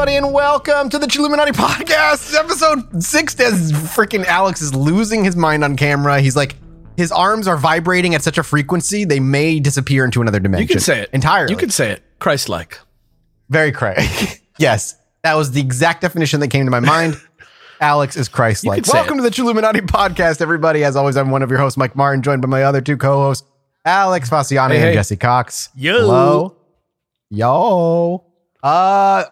And hello, hello, everybody, and welcome to the Chilluminati Podcast, episode six. As freaking Alex is losing his mind on camera, he's like, his arms are vibrating at such a frequency they may disappear into another dimension. You can say it entirely. You can say it, Christ-like. Very Christ. yes, that was the exact definition that came to my mind. Alex is Christ-like. You can say Welcome to the Chilluminati Podcast, everybody. As always, I'm one of your hosts, Mike Martin, joined by my other two co-hosts, Alex Faciane Hey, and. Jesse Cox. Yo. Hello. Yo. Uh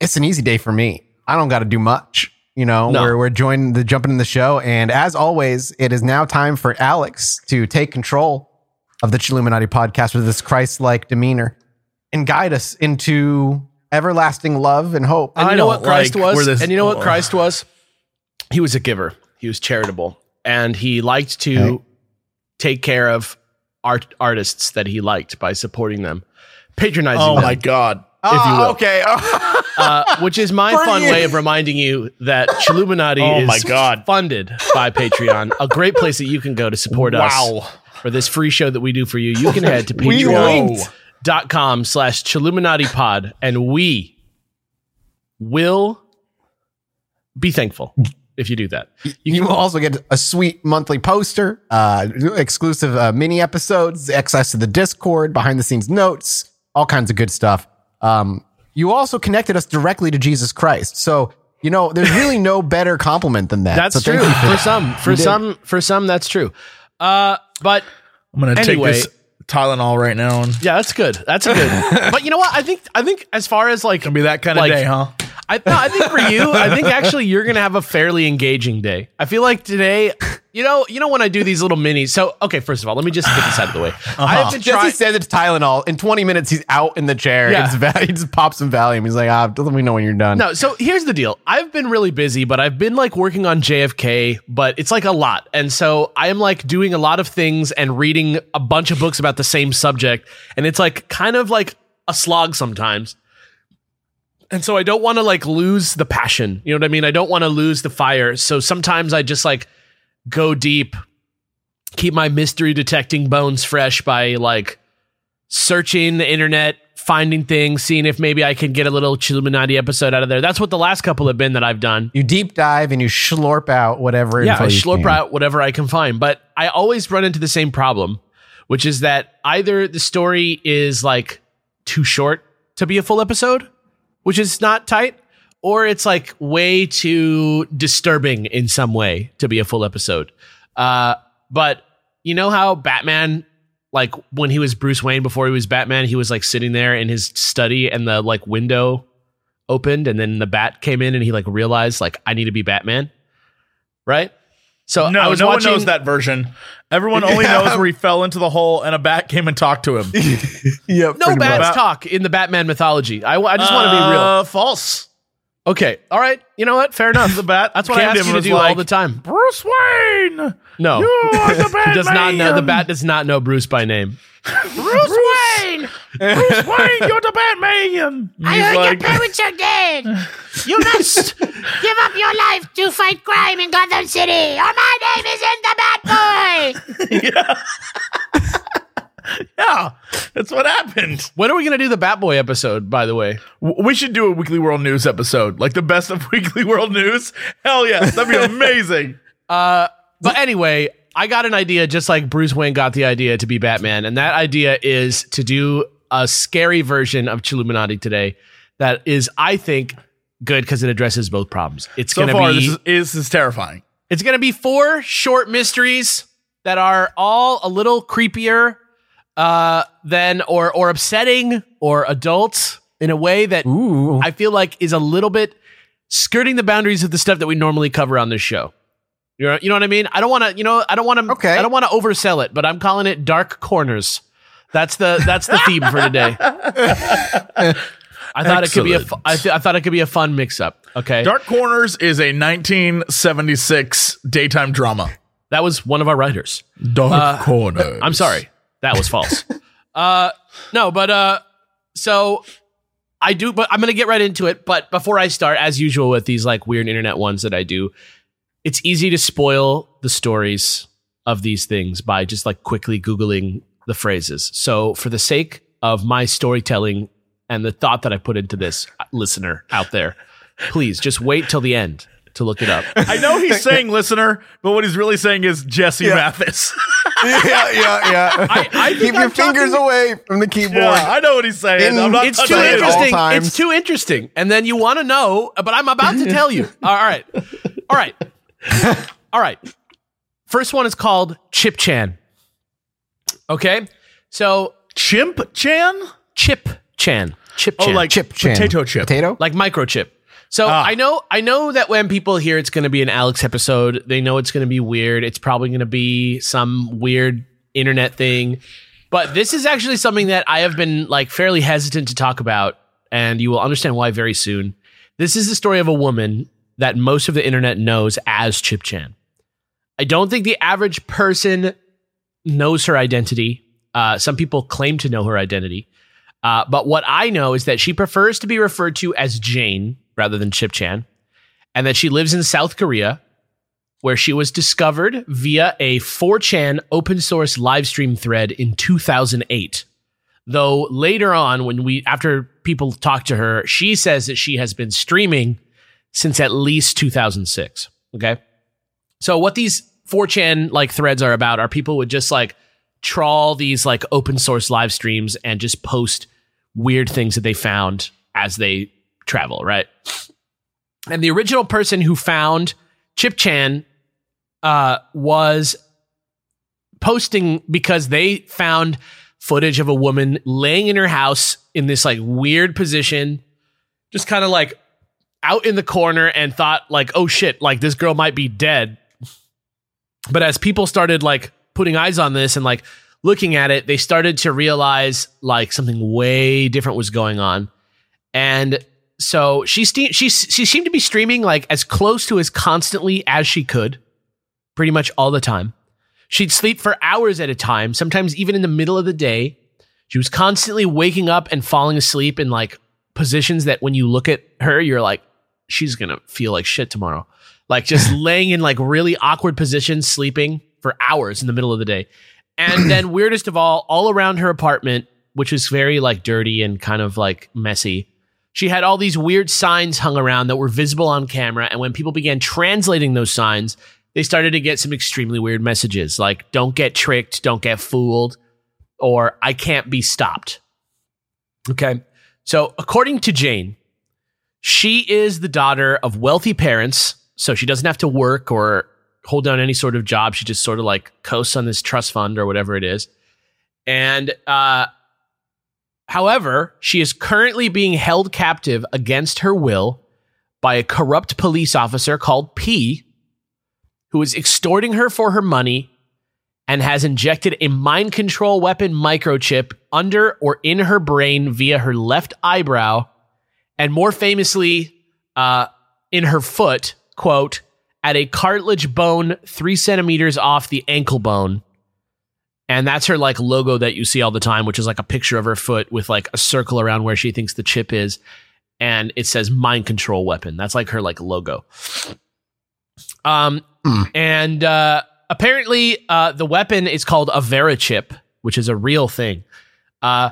it's an easy day for me. I don't gotta do much. You know, No. we're we're joining the jumping in the show. And as always, it is now time for Alex to take control of the Chilluminati podcast with this Christ-like demeanor and guide us into everlasting love and hope. And I you know what Christ like was? this- and you know what oh. Christ was? He was a giver. He was charitable, and he liked to Okay. take care of art artists that he liked by supporting them, patronizing Oh them, my god. If you will. Oh, okay. uh, which is my For fun way of reminding you that Chilluminati Oh is my God. funded by Patreon, a great place that you can go to support us for this free show that we do for you. You can head to We patreon.com slash Chilluminati pod, and we will be thankful if you do that. You will also get a sweet monthly poster, uh, exclusive uh, mini episodes, access to the Discord, behind the scenes notes, all kinds of good stuff. Um, you also connected us directly to Jesus Christ. So, you know, there's really no better compliment than that. That's so true for for that. some. For You did. some, for some, that's true. Uh, but I'm gonna Anyway. take this Tylenol right now and yeah, that's good. That's good. but you know what? I think I think as far as like gonna be that kind of Like- day, huh? I, no, I think for you, I think actually you're gonna have a fairly engaging day. I feel like today, you know, you know when I do these little minis. So okay, first of all, let me just get this out of the way. Uh-huh. I've been Jesse trying. says it's Tylenol. In 20 minutes, he's out in the chair. Yeah. It's va- he just pops some Valium. He's like, ah, let me know when you're done. No, so here's the deal. I've been really busy, but I've been like working on JFK, but it's like a lot. And so I am like doing a lot of things and reading a bunch of books about the same subject. And it's like kind of like a slog sometimes. And so I don't want to like lose the passion. You know what I mean? I don't want to lose the fire. So sometimes I just like go deep, keep my mystery detecting bones fresh by like searching the internet, finding things, seeing if maybe I can get a little Chilluminati episode out of there. That's what the last couple have been that I've done. You deep dive and you slurp out whatever. Yeah, I slurp out whatever I can find. But I always run into the same problem, which is that either the story is like too short to be a full episode, which is not tight, or it's like way too disturbing in some way to be a full episode. Uh, but you know how Batman, like when he was Bruce Wayne before he was Batman, he was like sitting there in his study and the like window opened and then the bat came in and he like realized like I need to be Batman. Right? So No, I was no watching, one knows that version. Everyone only Yeah. knows where he fell into the hole and a bat came and talked to him. Yep. No pretty bats much. talk in the Batman mythology. I, I just want to be real. Uh, False. Okay. All right. You know what? Fair enough. The bat That's what I came ask him you to was do all the time. Bruce Wayne. No. You are the He does not know. The bat does not know Bruce by name. Bruce Wayne. Bruce Wayne, you're the Batman. I He's heard like, your parents are dead. You must give up your life to fight crime in Gotham City, or my name isn't the Bat Boy. yeah, that's what happened. When are we going to do the Batboy episode, by the way? We should do a Weekly World News episode, like the best of Weekly World News. Hell yes, that'd be amazing. Uh, but anyway, I got an idea just like Bruce Wayne got the idea to be Batman. And that idea is to do a scary version of Chilluminati today that is, I think, good because it addresses both problems. It's So going to far, be this is, is, this is terrifying. It's going to be four short mysteries that are all a little creepier uh, than or or upsetting or adult in a way that Ooh. I feel like is a little bit skirting the boundaries of the stuff that we normally cover on this show. You know, you know what I mean? I don't want to, you know, I don't want to, Okay. I don't want to oversell it, but I'm calling it dark corners. That's the that's the theme for today. I thought it could be a, fu- I, th- I thought it could be a fun mix up. Okay, Dark Corners is a 1976 daytime drama. that was one of our writers. Dark Corners. I'm sorry. That was false. uh no, but uh so I do but I'm going to get right into it, but before I start as usual with these like weird internet ones that I do, it's easy to spoil the stories of these things by just like quickly googling the phrases. So for the sake of my storytelling and the thought that I put into this uh, listener out there. Please just wait till the end to look it up. I know he's saying listener, but what he's really saying is Jesse Yeah. Mathis. yeah, yeah, yeah. I- I Keep your I'm talking- fingers away from the keyboard. yeah, I know what he's saying. In- I'm not It's too Say it it. all interesting. times. It's too interesting. And then you want to know, but I'm about to tell you. All right. All right. All right. First one is called Chip Chan. Okay. So Chimp Chan? Chip Chan. Chip Oh, like Chip Chan. potato chip. Potato? like microchip. So Ah. I know I know that when people hear it's going to be an Alex episode, they know it's going to be weird. It's probably going to be some weird internet thing. But this is actually something that I have been like fairly hesitant to talk about and you will understand why very soon. This is the story of a woman that most of the internet knows as Chip Chan. I don't think the average person knows her identity. Uh, some people claim to know her identity. Uh, but what I know is that she prefers to be referred to as Jane rather than Chip Chan, and that she lives in South Korea, where she was discovered via a 4chan open source live stream thread in 2008. Though later on, when we after people talk to her, she says that she has been streaming since at least 2006. Okay, so what these 4chan like threads are about are people would just like trawl these like open source live streams and just post weird things that they found as they travel, right? And the original person who found Chip Chan uh, was posting because they found footage of a woman laying in her house in this like weird position, just kind of like out in the corner and thought like, oh shit, like this girl might be dead. But as people started like putting eyes on this and like looking at it, they started to realize like something way different was going on. And so she ste- she she seemed to be streaming like as close to as constantly as she could, pretty much all the time. She'd sleep for hours at a time, sometimes even in the middle of the day. She was constantly waking up and falling asleep in like positions that when you look at her, you're like, she's gonna feel like shit tomorrow. Like just laying in like really awkward positions, sleeping for hours in the middle of the day. And then weirdest of all, all around her apartment, which was very like dirty and kind of like messy, she had all these weird signs hung around that were visible on camera. And when people began translating those signs, they started to get some extremely weird messages like, don't get tricked, don't get fooled, or I can't be stopped. Okay. So, according to Jane, she is the daughter of wealthy parents. So, she doesn't have to work or hold down any sort of job. She just sort of like coasts on this trust fund or whatever it is. And, uh, However, she is currently being held captive against her will by a corrupt police officer called P, who is extorting her for her money and has injected a mind control weapon microchip under or in her brain via her left eyebrow, and more famously, uh, in her foot, quote, at a cartilage bone three centimeters off the ankle bone. And that's her like logo that you see all the time, which is like a picture of her foot with like a circle around where she thinks the chip is. And it says mind control weapon. That's like her like logo. Um, Hmm. and uh, apparently uh, the weapon is called a Verichip, which is a real thing. Uh,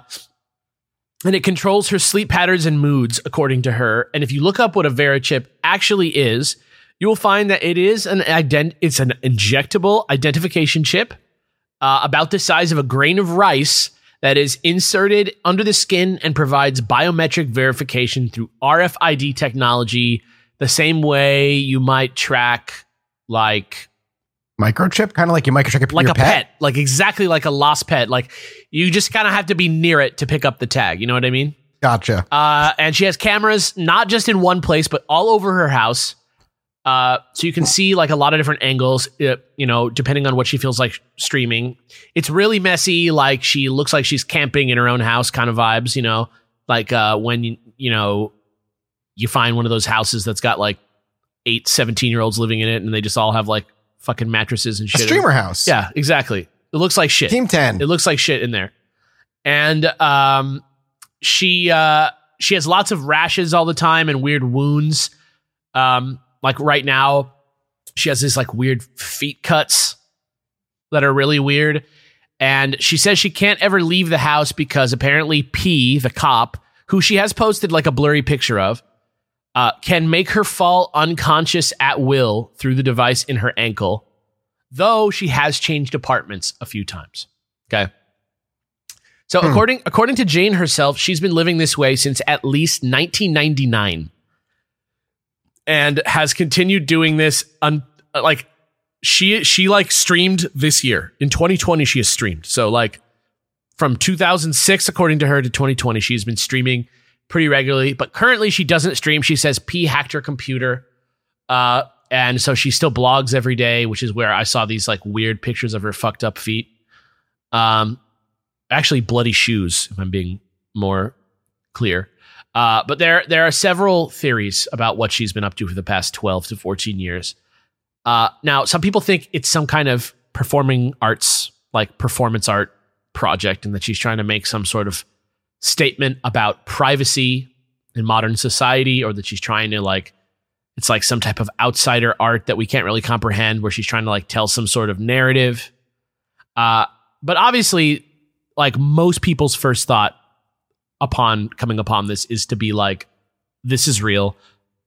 and it controls her sleep patterns and moods, according to her. And if you look up what a Verichip actually is, you will find that it is an ident- it's an injectable identification chip uh, about the size of a grain of rice that is inserted under the skin and provides biometric verification through RFID technology, the same way you might track like Microchip, kind of like you microchip like your a pet. like exactly like a lost pet. Like you just kind of have to be near it to pick up the tag. You know what I mean? Gotcha. Uh, and she has cameras not just in one place, but all over her house. Uh, so you can see like a lot of different angles, uh, you know, depending on what she feels like streaming. It's really messy. Like she looks like she's camping in her own house kind of vibes, you know, like, uh, when, you, you know, you find one of those houses that's got like eight 17 year olds living in it and they just all have like fucking mattresses and A shit. streamer house. Yeah, exactly. It looks like shit. Team 10. It looks like shit in there. And um she uh she has lots of rashes all the time and weird wounds. Um like right now she has these like weird feet cuts that are really weird and she says she can't ever leave the house because apparently P the cop who she has posted like a blurry picture of, uh, can make her fall unconscious at will through the device in her ankle, though she has changed apartments a few times. Okay. So according according to Jane herself, she's been living this way since at least 1999 and has continued doing this un, like she she like streamed this year. In 2020 she has streamed. So like from 2006 according to her to 2020 she's been streaming pretty regularly, but currently she doesn't stream. She says P hacked her computer. Uh and so she still blogs every day, which is where I saw these like weird pictures of her fucked up feet. Um actually bloody shoes if I'm being more clear. Uh, but there there are several theories about what she's been up to for the past 12 to 14 years. Uh, now, some people think it's some kind of performing arts, like performance art project, and that she's trying to make some sort of statement about privacy in modern society, or that she's trying to like, it's like some type of outsider art that we can't really comprehend, where she's trying to like tell some sort of narrative. Uh, but obviously, like most people's first thought upon coming upon this is to be like, this is real.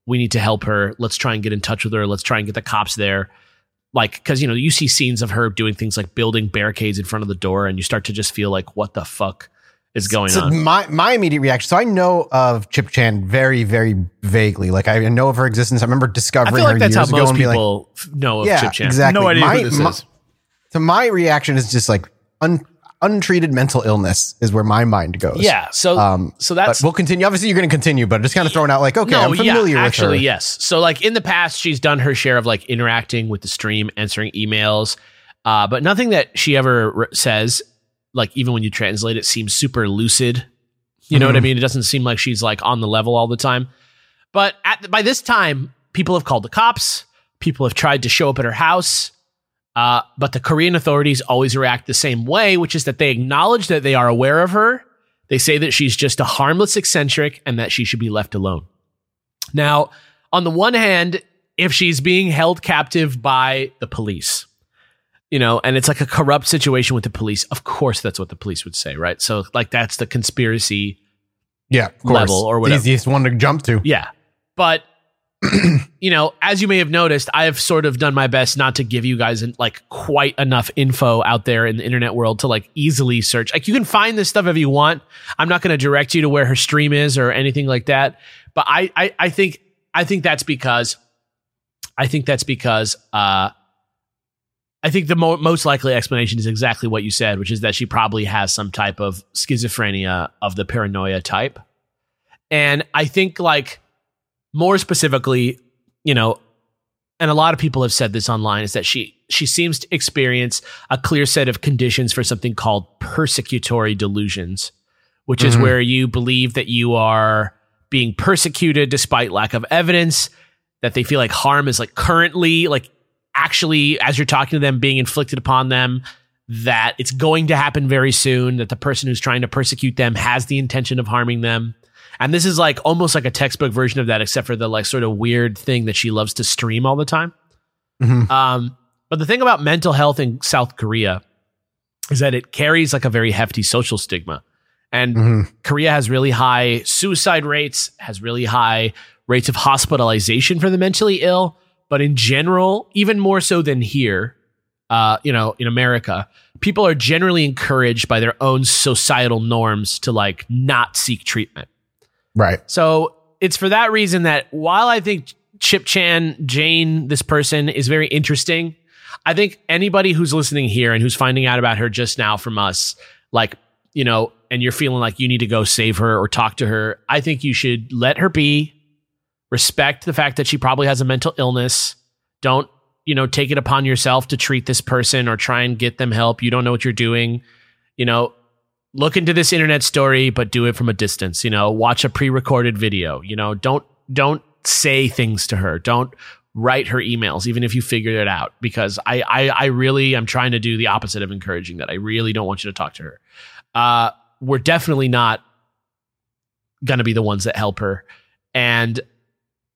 We need to help her. Let's try and get in touch with her. Let's try and get the cops there. Like, because, you know, you see scenes of her doing things like building barricades in front of the door, and you start to just feel like, what the fuck is going So on? my my immediate reaction. So I know of Chip Chan very very vaguely. Like I know of her existence. I remember I discovering feel like her that's years how ago most and be like, people f know of yeah, Chip Chan. exactly. No idea my, who this my- is. So my reaction is just like un, untreated mental illness is where my mind goes. Yeah. So, Um, so that's we'll continue. Obviously, you're going to continue, but I'm just kind of throwing out like, okay, I'm familiar yeah, with actually, her. yes. So like in the past, she's done her share of like interacting with the stream, answering emails, uh, but nothing that she ever r- says, like even when you translate it, seems super lucid. You know what I Mhm. mean? It doesn't seem like she's like on the level all the time. But at by this time, people have called the cops. People have tried to show up at her house. Uh, but the Korean authorities always react the same way, which is that they acknowledge that they are aware of her. They say that she's just a harmless eccentric and that she should be left alone. Now, on the one hand, if she's being held captive by the police, you know, and it's like a corrupt situation with the police, of course that's what the police would say, right? So, like, that's the conspiracy Yeah, of course. Level or The whatever. Easiest one to jump to. yeah. But you know, as you may have noticed, I have sort of done my best not to give you guys like quite enough info out there in the internet world to like easily search. Like you can find this stuff if you want. I'm not going to direct you to where her stream is or anything like that. But I, I, I think, I think that's because, I think that's because, uh, I think the mo- most likely explanation is exactly what you said, which is that she probably has some type of schizophrenia of the paranoia type. And I think, like, more specifically, you know, and a lot of people have said this online, is that she she seems to experience a clear set of conditions for something called persecutory delusions, which is Mhm. where you believe that you are being persecuted despite lack of evidence, that they feel like harm is like currently like actually as you're talking to them being inflicted upon them that it's going to happen very soon that the person who's trying to persecute them has the intention of harming them and this is like almost like a textbook version of that except for the like sort of weird thing that she loves to stream all the time Mhm. um, but the thing about mental health in south korea is that it carries like a very hefty social stigma and Mhm. Korea has really high suicide rates, has really high rates of hospitalization for the mentally ill, but in general, even more so than here, uh, you know, in America, people are generally encouraged by their own societal norms to like not seek treatment. Right. So it's for that reason that while I think Chip Chan, Jane, this person is very interesting, I think anybody who's listening here and who's finding out about her just now from us, like, you know, and you're feeling like you need to go save her or talk to her, I think you should let her be, respect the fact that she probably has a mental illness. Don't, you know, take it upon yourself to treat this person or try and get them help. You don't know what you're doing. You know, look into this internet story, but do it from a distance. You know, watch a pre-recorded video. You know, don't don't say things to her. Don't write her emails, even if you figured it out. Because I I, I really am trying to do the opposite of encouraging that. I really don't want you to talk to her. Uh, we're definitely not gonna be the ones that help her, and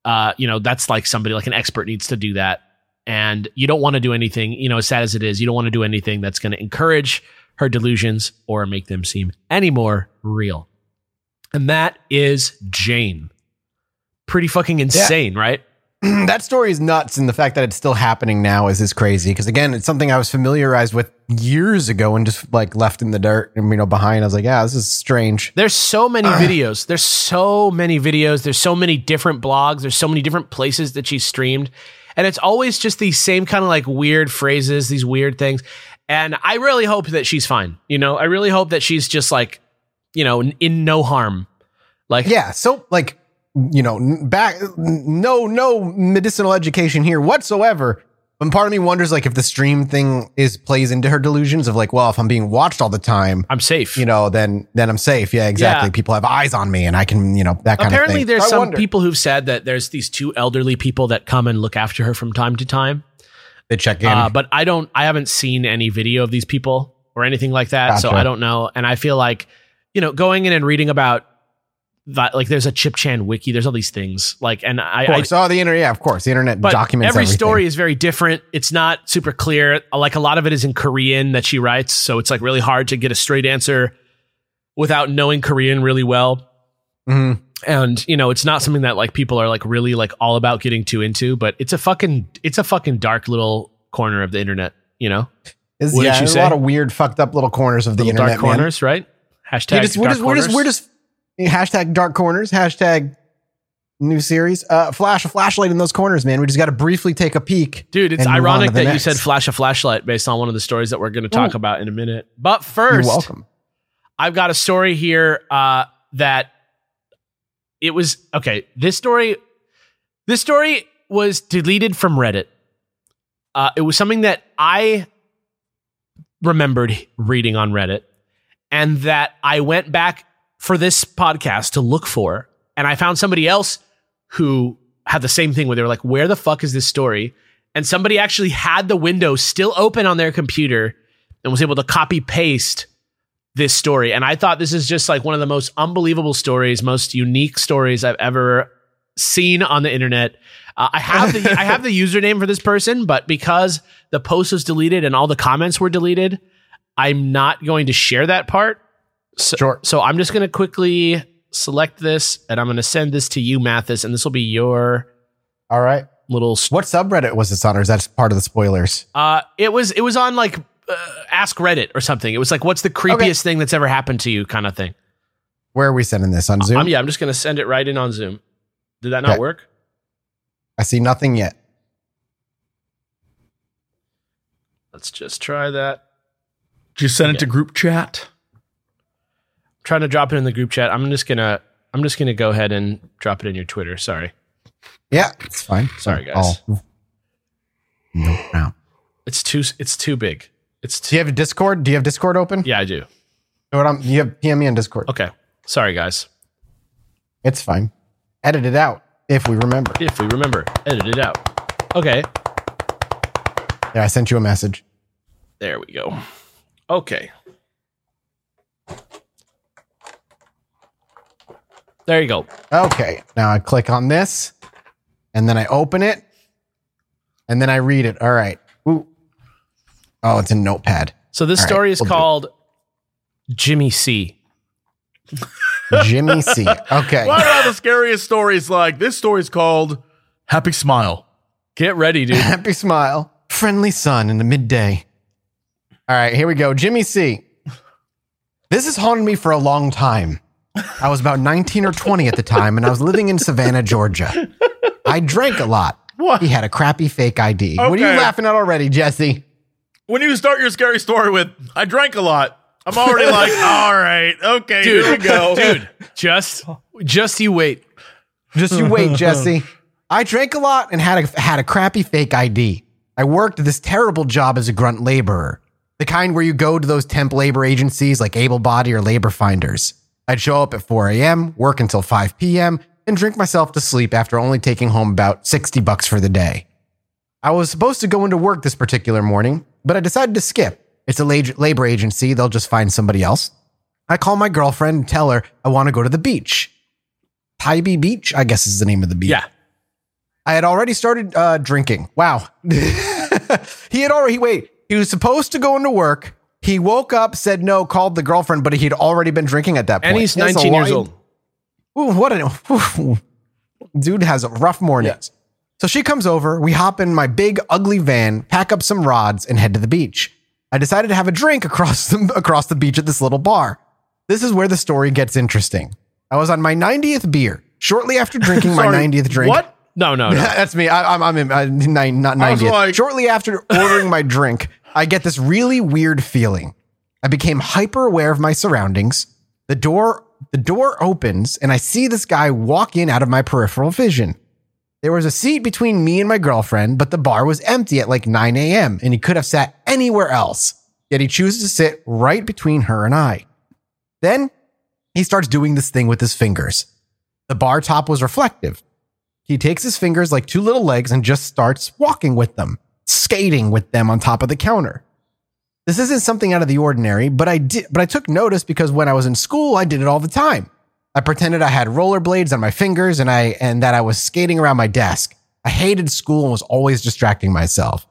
uh, you know, that's like somebody like an expert needs to do that. And you don't want to do anything, you know, as sad as it is, you don't want to do anything that's going to encourage her delusions or make them seem any more real. and that is Jane. Pretty fucking insane, right? that story is nuts, and the fact that it's still happening now is is crazy. Because again, it's something I was familiarized with years ago and just like left in the dirt and you know behind. I was like, yeah, this is strange. There's so many videos. There's so many videos. There's so many different blogs. There's so many different places that she streamed. And it's always just these same kind of like weird phrases, these weird things. And I really hope that she's fine. You know, I really hope that she's just like, you know, in, in no harm. Like, Yeah, so like you know, back no no medicinal education here whatsoever. But part of me wonders like if the stream thing is plays into her delusions of like, well, if I'm being watched all the time, I'm safe. you know, then then I'm safe. Yeah, exactly. Yeah. People have eyes on me, and I can, you know, that kind Apparently, of thing. Apparently, there's I some wonder. people who've said that there's these two elderly people that come and look after her from time to time. they check in. Uh, but I don't, I haven't seen any video of these people or anything like that. So I don't know. And I feel like, you know, going in and reading about that, like there's a Chip Chan wiki, there's all these things. Like, and I, I course, oh, the internet. Yeah, of course, the internet but documents every everything. story is very different. It's not super clear. Like a lot of it is in Korean that she writes. So it's like really hard to get a straight answer without knowing Korean really well. Mhm. And you know, it's not something that like people are like really like all about getting too into, but it's a fucking it's a fucking dark little corner of the internet, you know? Is, yeah, there's say? a lot of weird, fucked up little corners of the Little internet. dark man. corners, right? Hashtag just, we're, just, we're just we're just hashtag dark corners hashtag new series. Uh, flash a flashlight in those corners, man. We just got to briefly take a peek, Dude, it's and move on ironic that you said flash a flashlight based on one of the stories that we're going to talk Ooh. about in a minute. But You're first, welcome. I've got a story here uh, that it was okay. This story, this story was deleted from Reddit. Uh, it was something that I remembered reading on Reddit, and that I went back for this podcast to look for, and I found somebody else who had the same thing where they were like, "Where the fuck is this story?" And somebody actually had the window still open on their computer and was able to copy paste this story. And I thought this is just like one of the most unbelievable stories, most unique stories I've ever seen on the internet. Uh, I have the I have the username for this person, but because the post was deleted and all the comments were deleted, I'm not going to share that part. So, Sure. so I'm just going to quickly select this and I'm going to send this to you, Mathis, and this will be your All right. little. St- What subreddit was this on, or is that part of the spoilers? uh, it was it was on like uh, Ask Reddit or something. It was like, what's the creepiest thing that's ever happened to you, kind of thing. Where are we sending this on Zoom? I'm, yeah, I'm just going to send it right in on Zoom. Did that not Okay. work? I see nothing yet. Let's just try that. Did you send it to group chat? Trying to drop it in the group chat. I'm just gonna I'm just gonna go ahead and drop it in your Twitter. Sorry. Yeah, it's fine. Sorry, guys. Oh. No. It's too it's too big. It's Do you have a Discord? Do you have Discord open? Yeah, I do. You know what I'm, you have PM me on Discord. Okay. Sorry guys. It's fine. Edit it out if we remember. If we remember, edit it out. Okay. Yeah, I sent you a message. There we go. Okay. There you go. Okay. Now I click on this and then I open it and then I read it. All right. Ooh. Oh, it's a Notepad. So this All right, story is we'll do. called Jimmy C. Jimmy C. Okay. Why are all the scariest stories like this story is called Happy Smile? Get ready, dude. Happy smile. Friendly sun in the midday. All right, here we go. Jimmy C. This has haunted me for a long time. I was about 19 or 20 at the time, and I was living in Savannah, Georgia. I drank a lot. What? He had a crappy fake ID. What are you laughing at already, Jesse? When you start your scary story with I drank a lot, I'm already like, all right, okay, here we go. Dude, just just you wait. Just you wait, Jesse. I drank a lot and had a had a crappy fake ID. I worked this terrible job as a grunt laborer, the kind where you go to those temp labor agencies like Able Body or Labor Finders. I'd show up at 4 a.m., work until 5 p.m., and drink myself to sleep after only taking home about 60 bucks for the day. I was supposed to go into work this particular morning, but I decided to skip. It's a labor agency, they'll just find somebody else. I call my girlfriend and tell her I want to go to the beach. Tybee Beach, I guess is the name of the beach. Yeah. I had already started uh, drinking. Wow. he had already, wait, he was supposed to go into work. He woke up, said no, called the girlfriend, but he'd already been drinking at that point. And he's He has a 19 years old. Ooh, what a dude has rough mornings. So she comes over. We hop in my big ugly van, pack up some rods, and head to the beach. I decided to have a drink across the across the beach at this little bar. This is where the story gets interesting. I was on my 90th beer. Shortly after drinking my 90th drink, What? No, no, no. that's me. I, I'm, I'm in, nine, not I was 90th. like- Shortly after ordering my drink, I get this really weird feeling. I became hyper aware of my surroundings. The door, the door opens, and I see this guy walk in out of my peripheral vision. There was a seat between me and my girlfriend, but the bar was empty at like 9 a.m., and he could have sat anywhere else. Yet he chooses to sit right between her and I. Then he starts doing this thing with his fingers. The bar top was reflective. He takes his fingers like two little legs and just starts walking with them, skating with them on top of the counter. This isn't something out of the ordinary, but I did but I took notice because when I was in school, I did it all the time. I pretended I had rollerblades on my fingers and I and that I was skating around my desk. I hated school and was always distracting myself.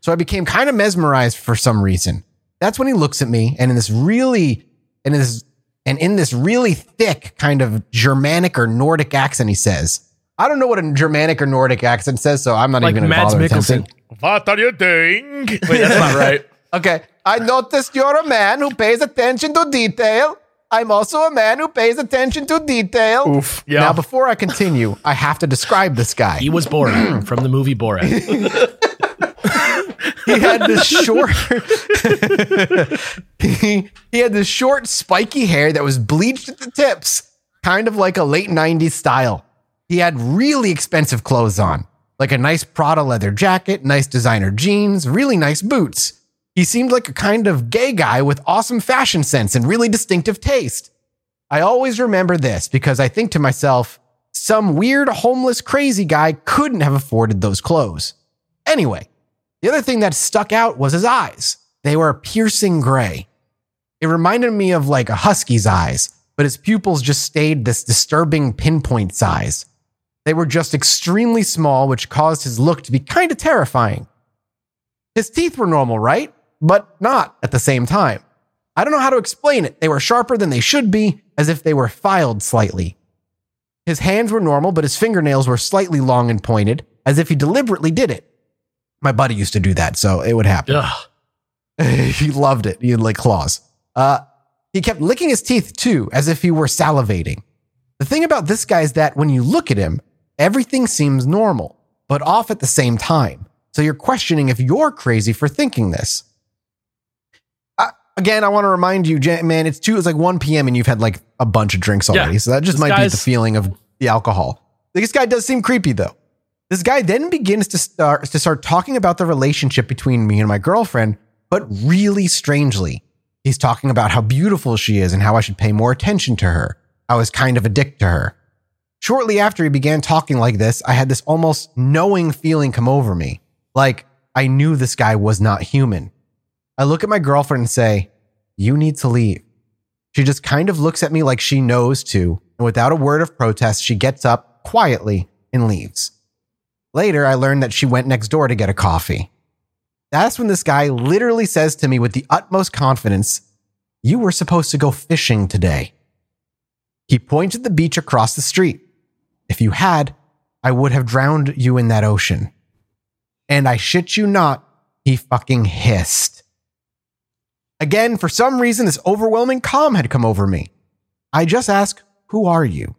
So I became kind of mesmerized for some reason. That's when he looks at me and in this really and in this and in this really thick kind of Germanic or Nordic accent, he says, I don't know what a Germanic or Nordic accent says, so I'm not Like even going to Mads bother Mikkelsen. attempting. What are you doing? Wait, that's not right. Okay. I noticed you're a man who pays attention to detail. I'm also a man who pays attention to detail. Oof. Yeah. Now, before I continue, I have to describe this guy. He was Borat from the movie Borat. he had this short he, he had this short spiky hair that was bleached at the tips kind of like a late 90s style he had really expensive clothes on like a nice prada leather jacket nice designer jeans really nice boots he seemed like a kind of gay guy with awesome fashion sense and really distinctive taste i always remember this because i think to myself some weird homeless crazy guy couldn't have afforded those clothes anyway the other thing that stuck out was his eyes. They were piercing gray. It reminded me of like a husky's eyes, but his pupils just stayed this disturbing pinpoint size. They were just extremely small, which caused his look to be kind of terrifying. His teeth were normal, right? But not at the same time. I don't know how to explain it. They were sharper than they should be, as if they were filed slightly. His hands were normal, but his fingernails were slightly long and pointed, as if he deliberately did it. My buddy used to do that, so it would happen. He loved it. He had like claws. Uh, he kept licking his teeth too, as if he were salivating. The thing about this guy is that when you look at him, everything seems normal, but off at the same time. So you're questioning if you're crazy for thinking this. Again, I want to remind you, man, it's two, it's like 1 p.m. and you've had like a bunch of drinks already. Yeah. So that just This might be the feeling of the alcohol. This guy does seem creepy though. This guy then begins to start to start talking about the relationship between me and my girlfriend, but really strangely. He's talking about how beautiful she is and how I should pay more attention to her. I was kind of a dick to her. Shortly after he began talking like this, I had this almost knowing feeling come over me. Like I knew this guy was not human. I look at my girlfriend and say, You need to leave. She just kind of looks at me like she knows to, and without a word of protest, she gets up quietly and leaves. Later, I learned that she went next door to get a coffee. That's when this guy literally says to me with the utmost confidence, You were supposed to go fishing today. He pointed the beach across the street. If you had, I would have drowned you in that ocean. And I shit you not, he fucking hissed. Again, for some reason, this overwhelming calm had come over me. I just ask, Who are you?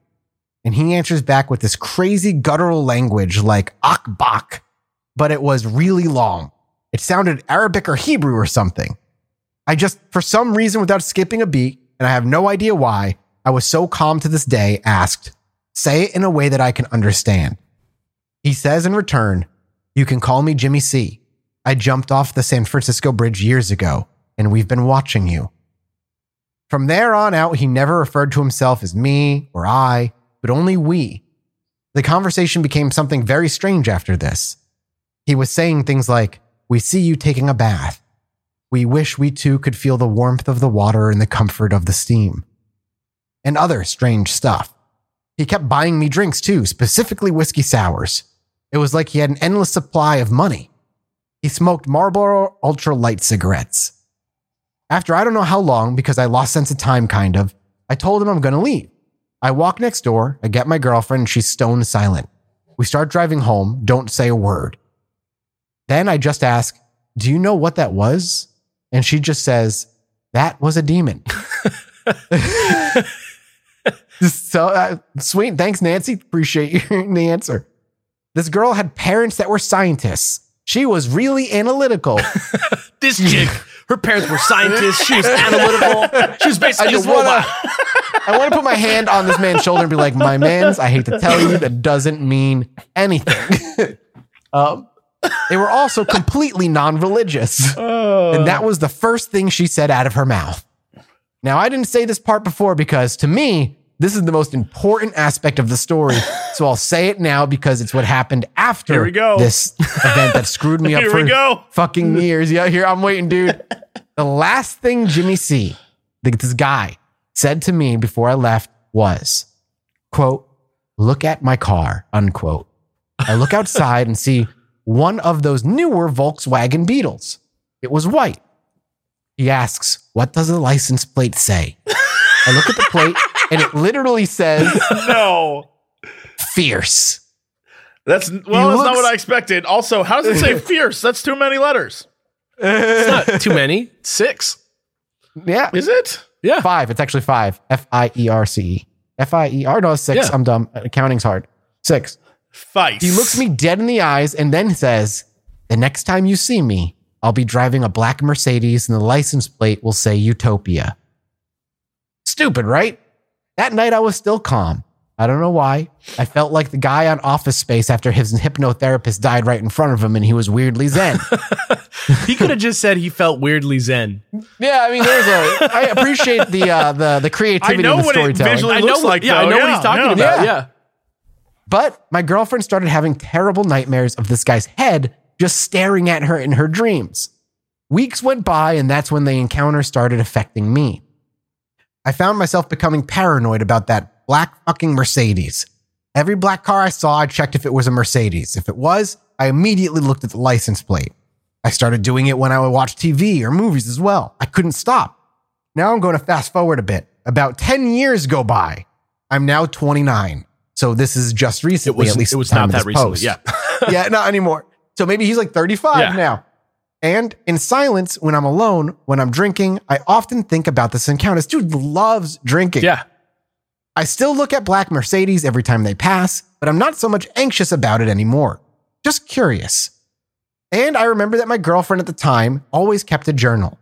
And he answers back with this crazy guttural language like akbak, but it was really long. It sounded Arabic or Hebrew or something. I just, for some reason, without skipping a beat, and I have no idea why, I was so calm to this day, asked, Say it in a way that I can understand. He says in return, You can call me Jimmy C. I jumped off the San Francisco Bridge years ago, and we've been watching you. From there on out, he never referred to himself as me or I, but only we. The conversation became something very strange after this. He was saying things like, We see you taking a bath. We wish we too could feel the warmth of the water and the comfort of the steam. And other strange stuff. He kept buying me drinks too, specifically whiskey sours. It was like he had an endless supply of money. He smoked Marlboro Ultra Light cigarettes. After I don't know how long, because I lost sense of time kind of, I told him I'm going to leave. I walk next door, I get my girlfriend, and she's stone silent. We start driving home, don't say a word. Then I just ask, Do you know what that was? And she just says, That was a demon. so uh, sweet. Thanks, Nancy. Appreciate you, the answer. This girl had parents that were scientists. She was really analytical. This chick, her parents were scientists. She was analytical. She was basically I just a robot. want to. I want to put my hand on this man's shoulder and be like, "My man's, I hate to tell you, that doesn't mean anything." um, they were also completely non-religious, and that was the first thing she said out of her mouth. Now, I didn't say this part before because to me, this is the most important aspect of the story. So I'll say it now because it's what happened after Here we go. this event that screwed me up Here for we go. fucking years. Yeah, here I'm waiting, dude. the last thing Jimmy C, this guy, said to me before I left was, quote, look at my car, unquote. I look outside and see one of those newer Volkswagen Beetles. It was white. He asks, what does the license plate say? I look at the plate and it literally says No. fierce. That's well, that's not what I expected. Also, how does it say fierce? That's too many letters. It's not too many. Six. Yeah. Is it? Yeah. Five. It's actually five. F I E R C E. F I E R. No, six. Yeah. I'm dumb. Accounting's hard. Six. Feist. He looks me dead in the eyes and then says, The next time you see me, I'll be driving a black Mercedes and the license plate will say Utopia. Stupid, right? That night I was still calm. I don't know why. I felt like the guy on Office Space after his hypnotherapist died right in front of him and he was weirdly zen. He could have just said he felt weirdly zen. yeah, I mean, there's a. I appreciate the uh, the the creativity I know the what it visually I know looks like. yeah, I though. know what he's talking yeah. about. Yeah. Yeah. But my girlfriend started having terrible nightmares of this guy's head just staring at her in her dreams. Weeks went by, and that's when the encounter started affecting me. I found myself becoming paranoid about that black fucking Mercedes. Every black car I saw, I checked if it was a Mercedes. If it was, I immediately looked at the license plate. I started doing it when I would watch TV or movies as well. I couldn't stop. Now I'm going to fast forward a bit. About 10 years go by. I'm now 29. So this is just recently, It was, at least it was not that recently. post. Yeah. yeah, not anymore. So maybe he's like 35 Yeah. now. And in silence, when I'm alone, when I'm drinking, I often think about this encounter. This dude loves drinking. Yeah. I still look at black Mercedes every time they pass, but I'm not so much anxious about it anymore. Just curious. And I remember that my girlfriend at the time always kept a journal.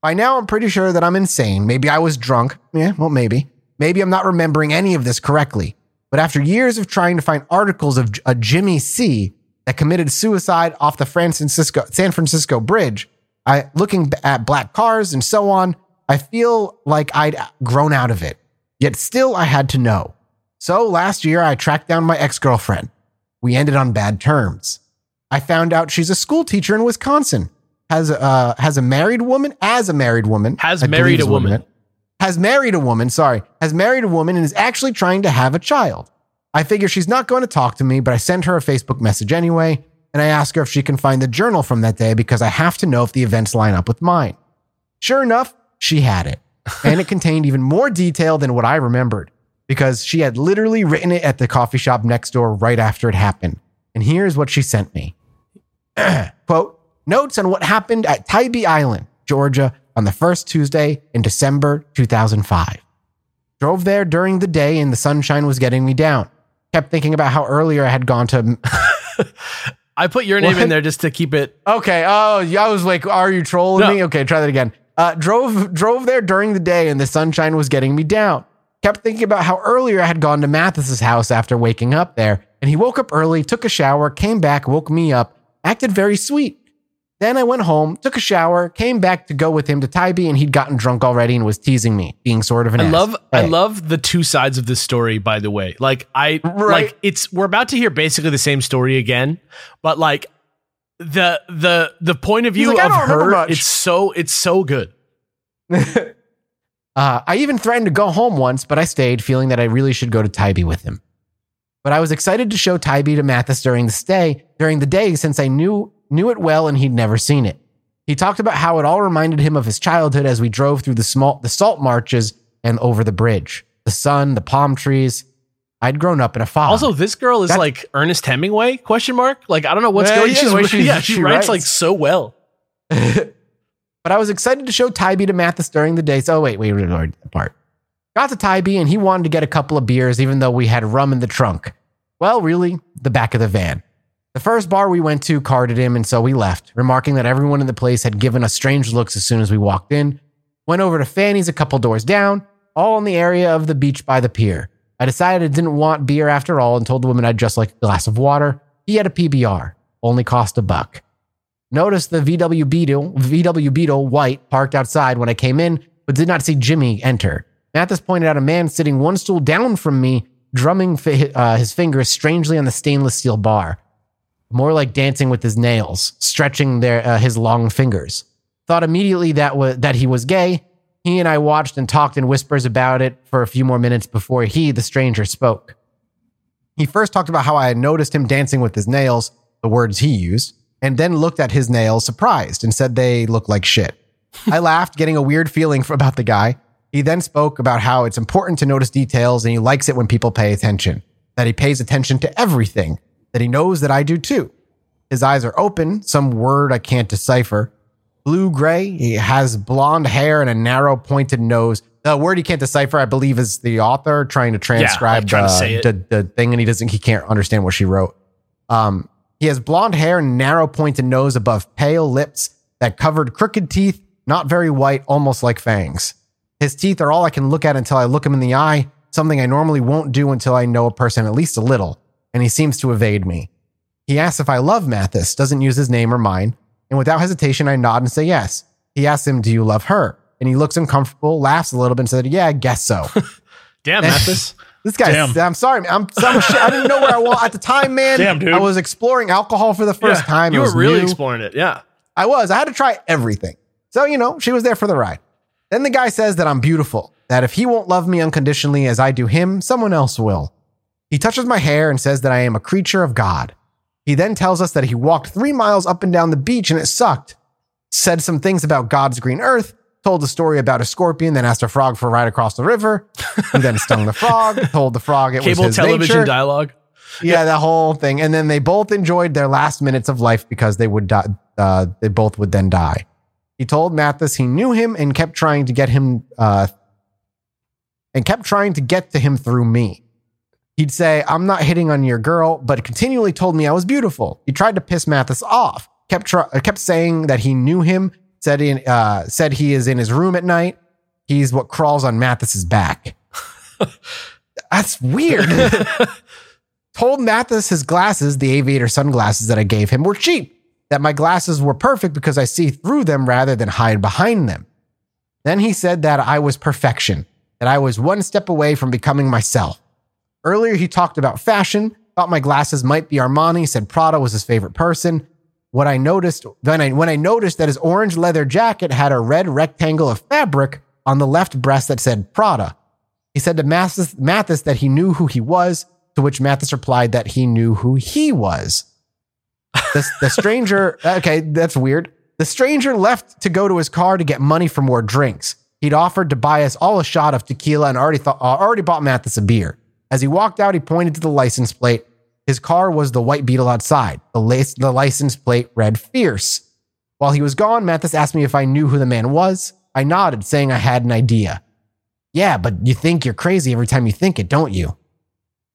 By now, I'm pretty sure that I'm insane. Maybe I was drunk. Yeah, well, maybe. Maybe I'm not remembering any of this correctly. But after years of trying to find articles of a Jimmy C that committed suicide off the San Francisco, San Francisco Bridge, I looking at black cars and so on, I feel like I'd grown out of it. Yet still, I had to know. So last year, I tracked down my ex girlfriend. We ended on bad terms. I found out she's a school teacher in Wisconsin. Has uh has a married woman as a married woman. Has I married a it woman. Has married a woman, sorry. Has married a woman and is actually trying to have a child. I figure she's not going to talk to me, but I send her a Facebook message anyway, and I ask her if she can find the journal from that day because I have to know if the events line up with mine. Sure enough, she had it. And it contained even more detail than what I remembered because she had literally written it at the coffee shop next door right after it happened. And here's what she sent me. Quote, notes on what happened at Tybee Island, Georgia on the first Tuesday in December 2005. Drove there during the day and the sunshine was getting me down. Kept thinking about how earlier I had gone to. I put your name What? in there just to keep it. Okay. Oh, yeah, I was like, are you trolling No. me? Okay, try that again. Uh, drove drove there during the day and the sunshine was getting me down. Kept thinking about how earlier I had gone to Mathis's house after waking up there, and he woke up early, took a shower, came back, woke me up, acted very sweet. Then I went home, took a shower, came back to go with him to Tybee, and he'd gotten drunk already and was teasing me, being sort of an I ass. love I love the two sides of this story, by the way. Like I Right. like it's we're about to hear basically the same story again, but like the the the point of view like, "I of her, much." it's so it's so good. Uh, I even threatened to go home once, but I stayed, feeling that I really should go to Tybee with him. But I was excited to show Tybee to Mathis during the stay, during the day, since I knew knew it well and he'd never seen it. He talked about how it all reminded him of his childhood as we drove through the small the salt marches and over the bridge. the sun, the palm trees. I'd grown up in a fog. Also, this girl is That- like Ernest Hemingway? Question mark. Like I don't know what's going. yeah, she's, she- yeah, she, she writes writes. like so well. But I was excited to show Tybee to Mathis during the day. So, oh, wait, wait, wait, wait, part. Got to Tybee and he wanted to get a couple of beers, even though we had rum in the trunk. Well, really, the back of the van. The first bar we went to carded him, and so we left, remarking that everyone in the place had given us strange looks as soon as we walked in. Went over to Fanny's a couple doors down, all in the area of the beach by the pier. I decided I didn't want beer after all and told the woman I'd just like a glass of water. He had a PBR, only cost a buck. Noticed the VW Beetle, VW Beetle white parked outside when I came in, but did not see Jimmy enter. Mathis pointed out a man sitting one stool down from me, drumming fi- uh, his fingers strangely on the stainless steel bar, more like dancing with his nails, stretching their uh, his long fingers. Thought immediately that was that he was gay. He and I watched and talked in whispers about it for a few more minutes before he, the stranger, spoke. He first talked about how I had noticed him dancing with his nails, the words he used, and then looked at his nails surprised and said they look like shit. I laughed, getting a weird feeling about the guy. He then spoke about how it's important to notice details and he likes it when people pay attention, that he pays attention to everything, that he knows that I do too. His eyes are open, some word I can't decipher. Blue gray, he has blonde hair and a narrow pointed nose. The word he can't decipher, I believe, is the author trying to transcribe trying the- it. the, the thing, and he doesn't, he can't understand what she wrote. Um, he has blonde hair and narrow pointed nose above pale lips that covered crooked teeth, not very white, almost like fangs. His teeth are all I can look at until I look him in the eye, something I normally won't do until I know a person at least a little, and he seems to evade me. He asks if I love Mathis, doesn't use his name or mine, and without hesitation, I nod and say yes. He asks him, Do you love her? And he looks uncomfortable, laughs a little bit, and said, Yeah, I guess so. Damn, Mathis. This guy, Damn. I'm sorry, man. I'm, I'm shit. I didn't know where I was at the time, man. Damn, dude. I was exploring alcohol for the first Yeah, time. It You were really new. exploring it. Yeah. I was. I had to try everything. So, you know, she was there for the ride. Then the guy says that I'm beautiful, that if he won't love me unconditionally as I do him, someone else will. He touches my hair and says that I am a creature of God. He then tells us that he walked three miles up and down the beach and it sucked. Said some things about God's green earth, told a story about a scorpion, then asked a frog for a ride across the river. He then stung the frog, told the frog it Cable was his television nature. dialogue. Yeah, the whole thing. And then they both enjoyed their last minutes of life because they would die. Uh, they both would then die. He told Mathis he knew him and kept trying to get him, uh, and kept trying to get to him through me. He'd say, I'm not hitting on your girl, but continually told me I was beautiful. He tried to piss Mathis off, kept, uh, kept saying that he knew him, said, in, uh, said he is in his room at night. He's what crawls on Mathis's back. That's weird. told Mathis his glasses, the aviator sunglasses that I gave him, were cheap. That my glasses were perfect because I see through them rather than hide behind them. Then he said that I was perfection, that I was one step away from becoming myself. Earlier, he talked about fashion, thought my glasses might be Armani, said Prada was his favorite person. What I noticed when I, when I noticed that his orange leather jacket had a red rectangle of fabric on the left breast that said Prada. He said to Mathis, Mathis that he knew who he was, to which Mathis replied that he knew who he was. The, the stranger, okay, that's weird. The stranger left to go to his car to get money for more drinks. He'd offered to buy us all a shot of tequila and already thought, uh, already bought Mathis a beer. As he walked out, he pointed to the license plate. His car was the white beetle outside. The, the license plate read fierce. While he was gone, Mathis asked me if I knew who the man was. I nodded, saying I had an idea. Yeah, but you think you're crazy every time you think it, don't you?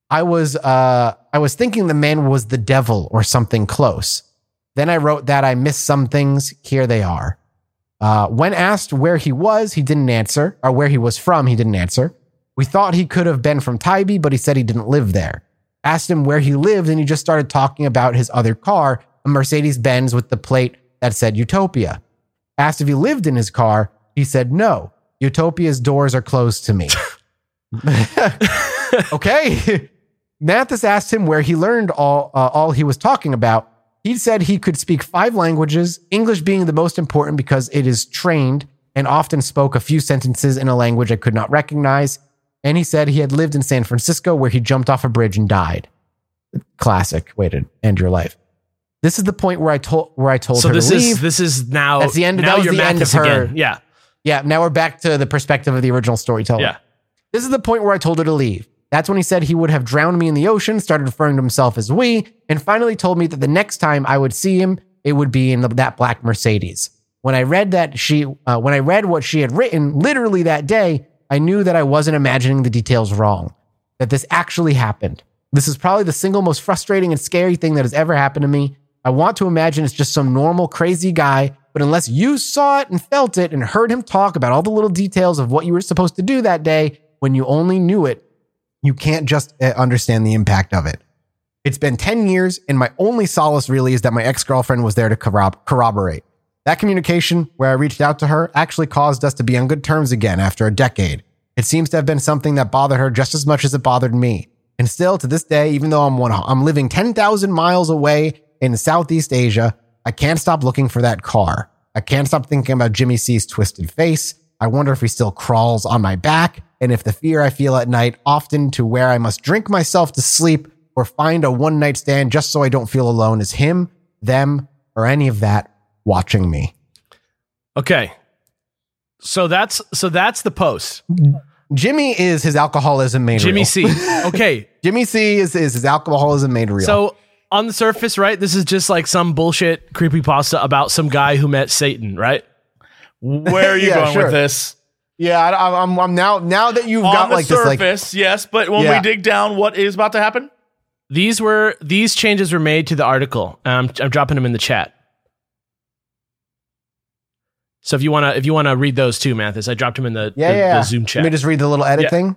I was uh I was thinking the man was the devil or something close. Then I wrote that I missed some things. Here they are. Uh, when asked where he was, he didn't answer, or where he was from, he didn't answer. We thought he could have been from Tybee, but he said he didn't live there. Asked him where he lived, and he just started talking about his other car, a Mercedes Benz with the plate that said Utopia. Asked if he lived in his car, he said no. Utopia's doors are closed to me. okay. Mathis asked him where he learned all uh, all he was talking about. He said he could speak five languages, English being the most important because it is trained, and often spoke a few sentences in a language I could not recognize. And he said he had lived in San Francisco where he jumped off a bridge and died. Classic way to end your life. This is the point where I told where I told So her this to is leave. this is now That's the end- Now that was you're the end of her. again. Yeah. yeah, now we're back to the perspective of the original storyteller. Yeah. This is the point where I told her to leave. That's when he said he would have drowned me in the ocean, started referring to himself as we, and finally told me that the next time I would see him, it would be in the, that black Mercedes. When I read that she, uh, when I read what she had written, literally that day, I knew that I wasn't imagining the details wrong. That this actually happened. This is probably the single most frustrating and scary thing that has ever happened to me. I want to imagine it's just some normal, crazy guy, but unless you saw it and felt it and heard him talk about all the little details of what you were supposed to do that day when you only knew it, you can't just uh, understand the impact of it. It's been 10 years, and my only solace really is that my ex girlfriend was there to corrob- corroborate. That communication, where I reached out to her, actually caused us to be on good terms again after a decade. It seems to have been something that bothered her just as much as it bothered me. And still to this day, even though I'm one, I'm living 10,000 miles away in Southeast Asia, I can't stop looking for that car. I can't stop thinking about Jimmy C's twisted face. I wonder if he still crawls on my back and if the fear I feel at night, often to where I must drink myself to sleep or find a one night stand just so I don't feel alone, is him, them, or any of that watching me. Okay. So that's so that's the post. Jimmy is his alcoholism made Jimmy real. C. Okay. Jimmy C is, is his alcoholism made real. So on the surface, right, this is just like some bullshit creepypasta about some guy who met Satan, right? Where are you Yeah, going sure. with this? yeah, I, I'm, I'm now now that you've On got the like this like surface, yes, but when Yeah. we dig down, what is about to happen? These were these changes were made to the article. Um, I'm dropping them in the chat. So if you wanna if you wanna read those too, Mathis, I dropped them in the, yeah, the, yeah. the Zoom chat. Let me just read the little edit Yeah. thing.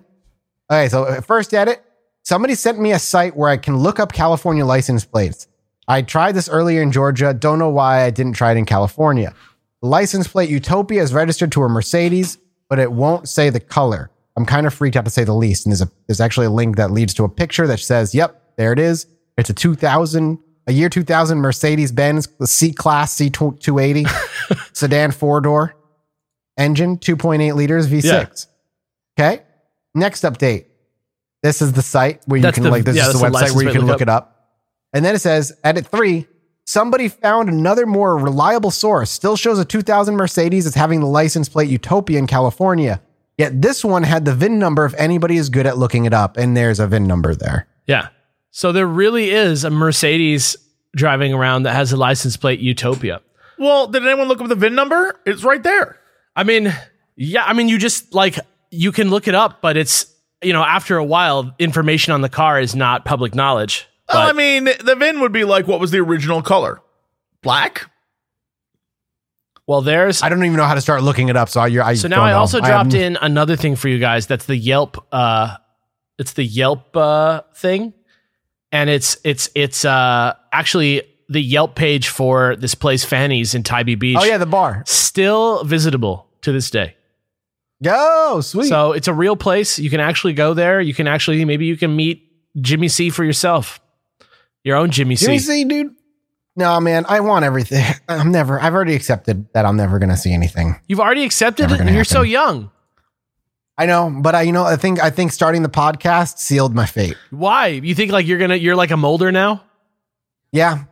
Okay, so uh, first edit. Somebody sent me a site where I can look up California license plates. I tried this earlier in Georgia. Don't know why I didn't try it in California. The license plate Utopia is registered to a Mercedes, but it won't say the color. I'm kind of freaked out to say the least. And there's a there's actually a link that leads to a picture that says, "Yep, there it is. It's a 2000, a year 2000 Mercedes Benz the C Class C280 sedan four door engine, 2.8 liters V6. Okay. Next update. This is the site where you That's can the- like this yeah, is the website where you can plate look it up. And then it says edit three. Somebody found another more reliable source. Still shows a 2000 Mercedes as having the license plate Utopia in California. Yet this one had the VIN number if anybody is good at looking it up. And there's a VIN number there. yeah. So there really is a Mercedes driving around that has a license plate Utopia. Well, did anyone look up the VIN number? It's right there. I mean, yeah, I mean, you just like you can look it up, but it's you know after a while, information on the car is not public knowledge. But Well, I mean, the VIN would be like, what was the original color? Black? well, there's I don't even know how to start looking it up. So I, I so now don't I know. also I dropped am- in another thing for you guys. That's the Yelp. Uh, it's the Yelp uh, thing, and it's it's it's uh actually the Yelp page for this place Fanny's in Tybee Beach. Oh yeah, the bar. still visitable to this day. Yo, sweet. So it's a real place. You can actually go there. You can actually maybe you can meet Jimmy C for yourself. Your own Jimmy, Jimmy C. C, dude. No, man, I want everything. I'm never. I've already accepted that I'm never gonna see anything. You've already accepted it, and you're so young. I know, but I, you know, I think I think starting the podcast sealed my fate. Why? You think like you're gonna you're like a Mulder now? Yeah,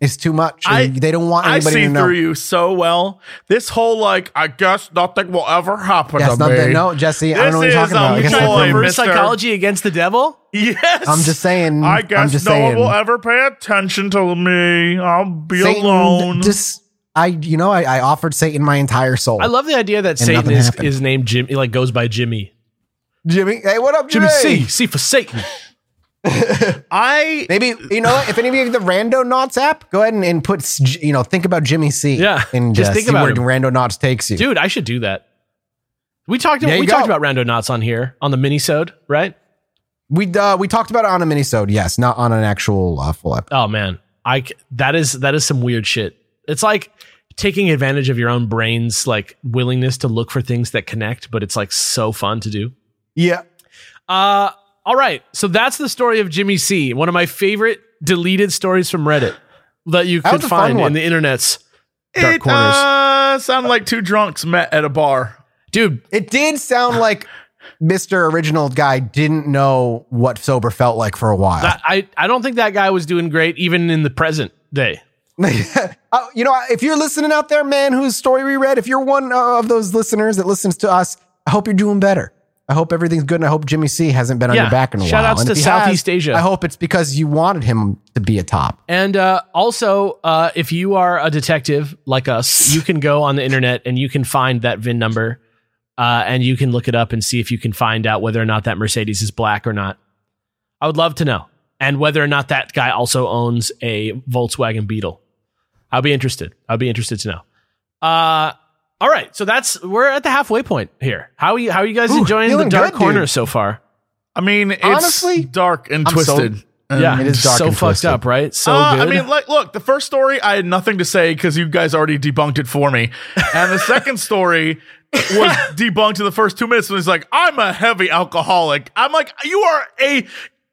it's too much. I- they don't want I anybody see to know. I see through you so well. This whole, like, I guess nothing will ever happen Yes, to not me. no, Jesse. I don't know what you're talking about. Um, I boy, Trying to reverse psychology against the devil? Yes. I'm just saying. I I'm guess just no saying. one will ever pay attention to me. I'll be Satan alone. Just I, you know, I, I offered Satan my entire soul. I love the idea that Satan nothing is, happened. is named Jim like goes by Jimmy. Jimmy. Hey, what up, Jimmy? Jimmy C. C for Satan. I Maybe you know what? If any of you have the Randonauts app, go ahead and, and put you know think about Jimmy C. Yeah, and just uh, think see about where him. Randonauts takes you. Dude, I should do that. We talked There we you talked about Randonauts on here on the minisode, right? We uh, we talked about it on a minisode, yes, not on an actual uh, full episode. Oh man, I that is that is some weird shit. It's like taking advantage of your own brain's like willingness to look for things that connect, but it's like so fun to do. Yeah, Uh, all right. So that's the story of Jimmy C. One of my favorite deleted stories from Reddit that you could was a fun find in the internet's dark it corners. uh, sounded like two drunks met at a bar. Dude, it did sound like Mister Original Guy didn't know what sober felt like for a while. that, I I don't think that guy was doing great even in the present day. Uh, you know, if you're listening out there, man, whose story we read, if you're one uh, of those listeners that listens to us, I hope you're doing better. I hope everything's good, and I hope Jimmy C hasn't been on Yeah. your back in a Shout while. outs And to Southeast has, Asia. I hope it's because you wanted him to be a top. And uh, also, uh, if you are a detective like us, you can go on the internet and you can find that VIN number, uh, and you can look it up and see if you can find out whether or not that Mercedes is black or not. I would love to know, and whether or not that guy also owns a Volkswagen Beetle. I'll be interested. I'll be interested to know. Uh, all right, so that's we're at the halfway point here. How are you? How are you guys Ooh, enjoying the dark good, corner dude. so far? I mean, it's Honestly, dark and I'm so- twisted. And- yeah, it is dark so and fucked twisted. up, right? So Uh, good. I mean, like, look, the first story, I had nothing to say because you guys already debunked it for me. And the second story was debunked in the first two minutes. And he's like, I'm a heavy alcoholic. I'm like, you are a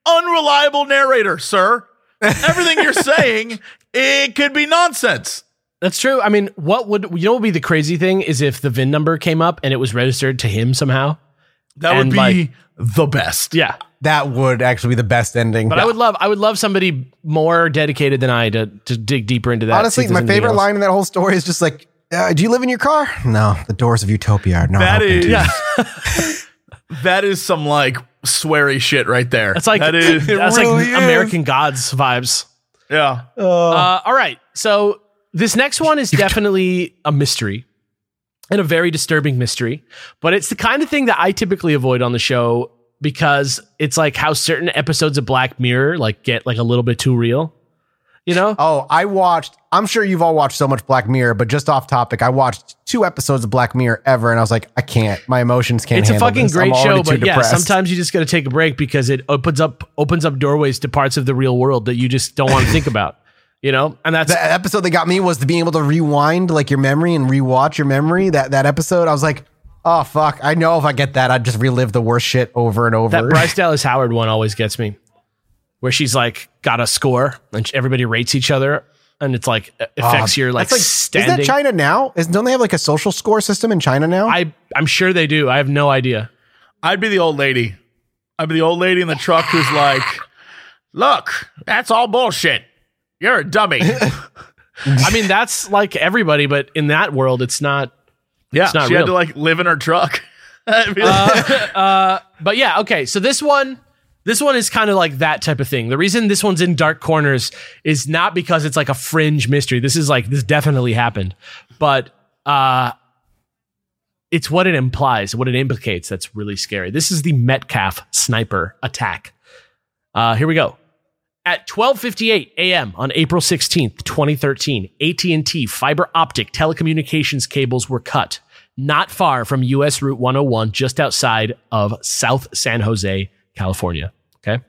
unreliable narrator, sir. Everything you're saying, it could be nonsense. That's true. I mean, what would you know? What would be the crazy thing is if the VIN number came up and it was registered to him somehow. That would be like- the best. Yeah, That would actually be the best ending. but I would love, I would love somebody more dedicated than I to to dig deeper into that. Honestly, my favorite else. line in that whole story is just like, uh, "Do you live in your car? No, the doors of Utopia are not That open is, to. Yeah, that is some like sweary shit right there. that's like that is, that's really like is. American Gods vibes. Yeah. Uh, all right, so this next one is definitely a mystery and a very disturbing mystery, but it's the kind of thing that I typically avoid on the show because it's like how certain episodes of Black Mirror like get like a little bit too real. You know? Oh, I watched. I'm sure you've all watched so much Black Mirror, but just off topic, I watched two episodes of Black Mirror ever, and I was like, I can't. My emotions can't. It's a fucking this. great show, but yeah, depressed. sometimes you just got to take a break because it opens up opens up doorways to parts of the real world that you just don't want to think about. You know, and that's the episode that got me was the being able to rewind like your memory and rewatch your memory. That that episode, I was like, oh fuck. I know if I get that, I'd just relive the worst shit over and over. that Bryce Dallas Howard one always gets me, where she's like got a score and everybody rates each other, and it's like ah, affects your like, That's like standing. Is that China now? Is don't they have like a social score system in China now? I I'm sure they do. I have no idea. I'd be the old lady. I'd be the old lady in the truck who's like, "Look, that's all bullshit. You're a dummy." I mean, that's like everybody, but in that world, it's not. yeah, not she real. had to like live in her truck. I'd be uh, uh, But yeah, okay. So this one, this one is kind of like that type of thing. The reason this one's in dark corners is not because it's like a fringe mystery. This is like this definitely happened, but uh, it's what it implies, what it implicates. That's really scary. This is the Metcalf sniper attack. Uh, here we go. At 12:58 a.m. on April 16th, 2013, AT&T fiber optic telecommunications cables were cut not far from US Route 101 just outside of South San Jose, California. Okay?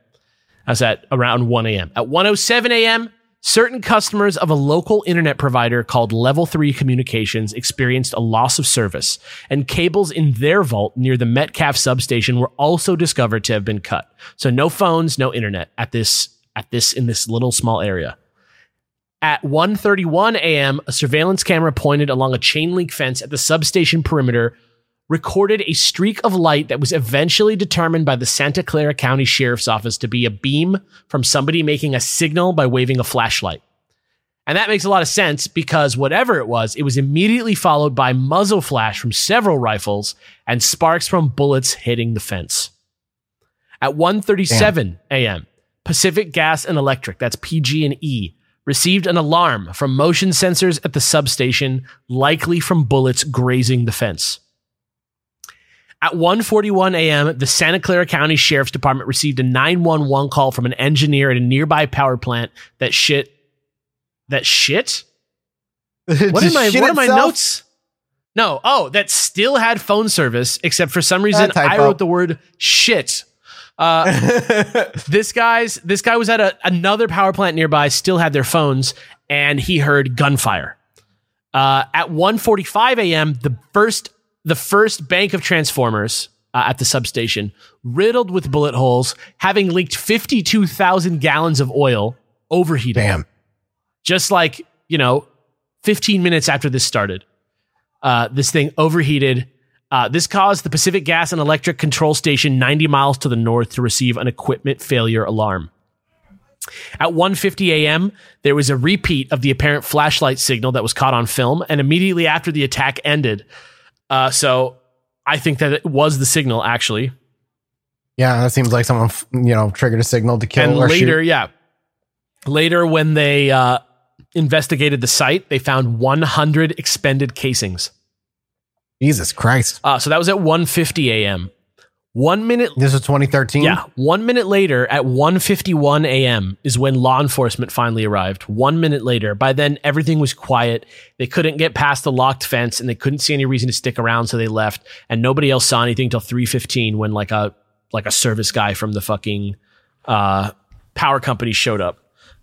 That's at around 1 a.m. At 1:07 a.m., certain customers of a local internet provider called Level 3 Communications experienced a loss of service, and cables in their vault near the Metcalf substation were also discovered to have been cut. So no phones, no internet at this at this in this little small area. At 1:31 a.m., a surveillance camera pointed along a chain link fence at the substation perimeter recorded a streak of light that was eventually determined by the Santa Clara County Sheriff's Office to be a beam from somebody making a signal by waving a flashlight. And that makes a lot of sense because whatever it was, it was immediately followed by muzzle flash from several rifles and sparks from bullets hitting the fence. At 1:37 a.m., Pacific Gas and Electric, that's PG&E, received an alarm from motion sensors at the substation, likely from bullets grazing the fence. At 1:41 a.m., the Santa Clara County Sheriff's Department received a 911 call from an engineer at a nearby power plant that shit that shit what are my what are my notes? No, oh, that still had phone service, except for some reason Ah. I wrote the word shit. Uh, this guy's this guy was at a, another power plant nearby, still had their phones, and he heard gunfire. Uh, at 1:45 a.m., the first the first bank of transformers uh, at the substation, riddled with bullet holes, having leaked 52,000 gallons of oil, overheated Damn. just like you know 15 minutes after this started uh, this thing overheated uh, this caused the pacific gas and electric control station 90 miles to the north to receive an equipment failure alarm at 1:50 a.m., there was a repeat of the apparent flashlight signal that was caught on film, and immediately after the attack ended, uh, so I think that it was the signal actually. Yeah, that seems like someone you know triggered a signal to kill and later, shoot. yeah, later when they uh, investigated the site, they found 100 expended casings. Jesus Christ. Uh, so that was at 1:50 a.m. One minute This was 2013. Yeah, one minute later, at 1:51 a.m., is when law enforcement finally arrived. One minute later, by then everything was quiet. They couldn't get past the locked fence, and they couldn't see any reason to stick around, so they left. And nobody else saw anything till 3:15 when like a like a service guy from the fucking uh, power company showed up.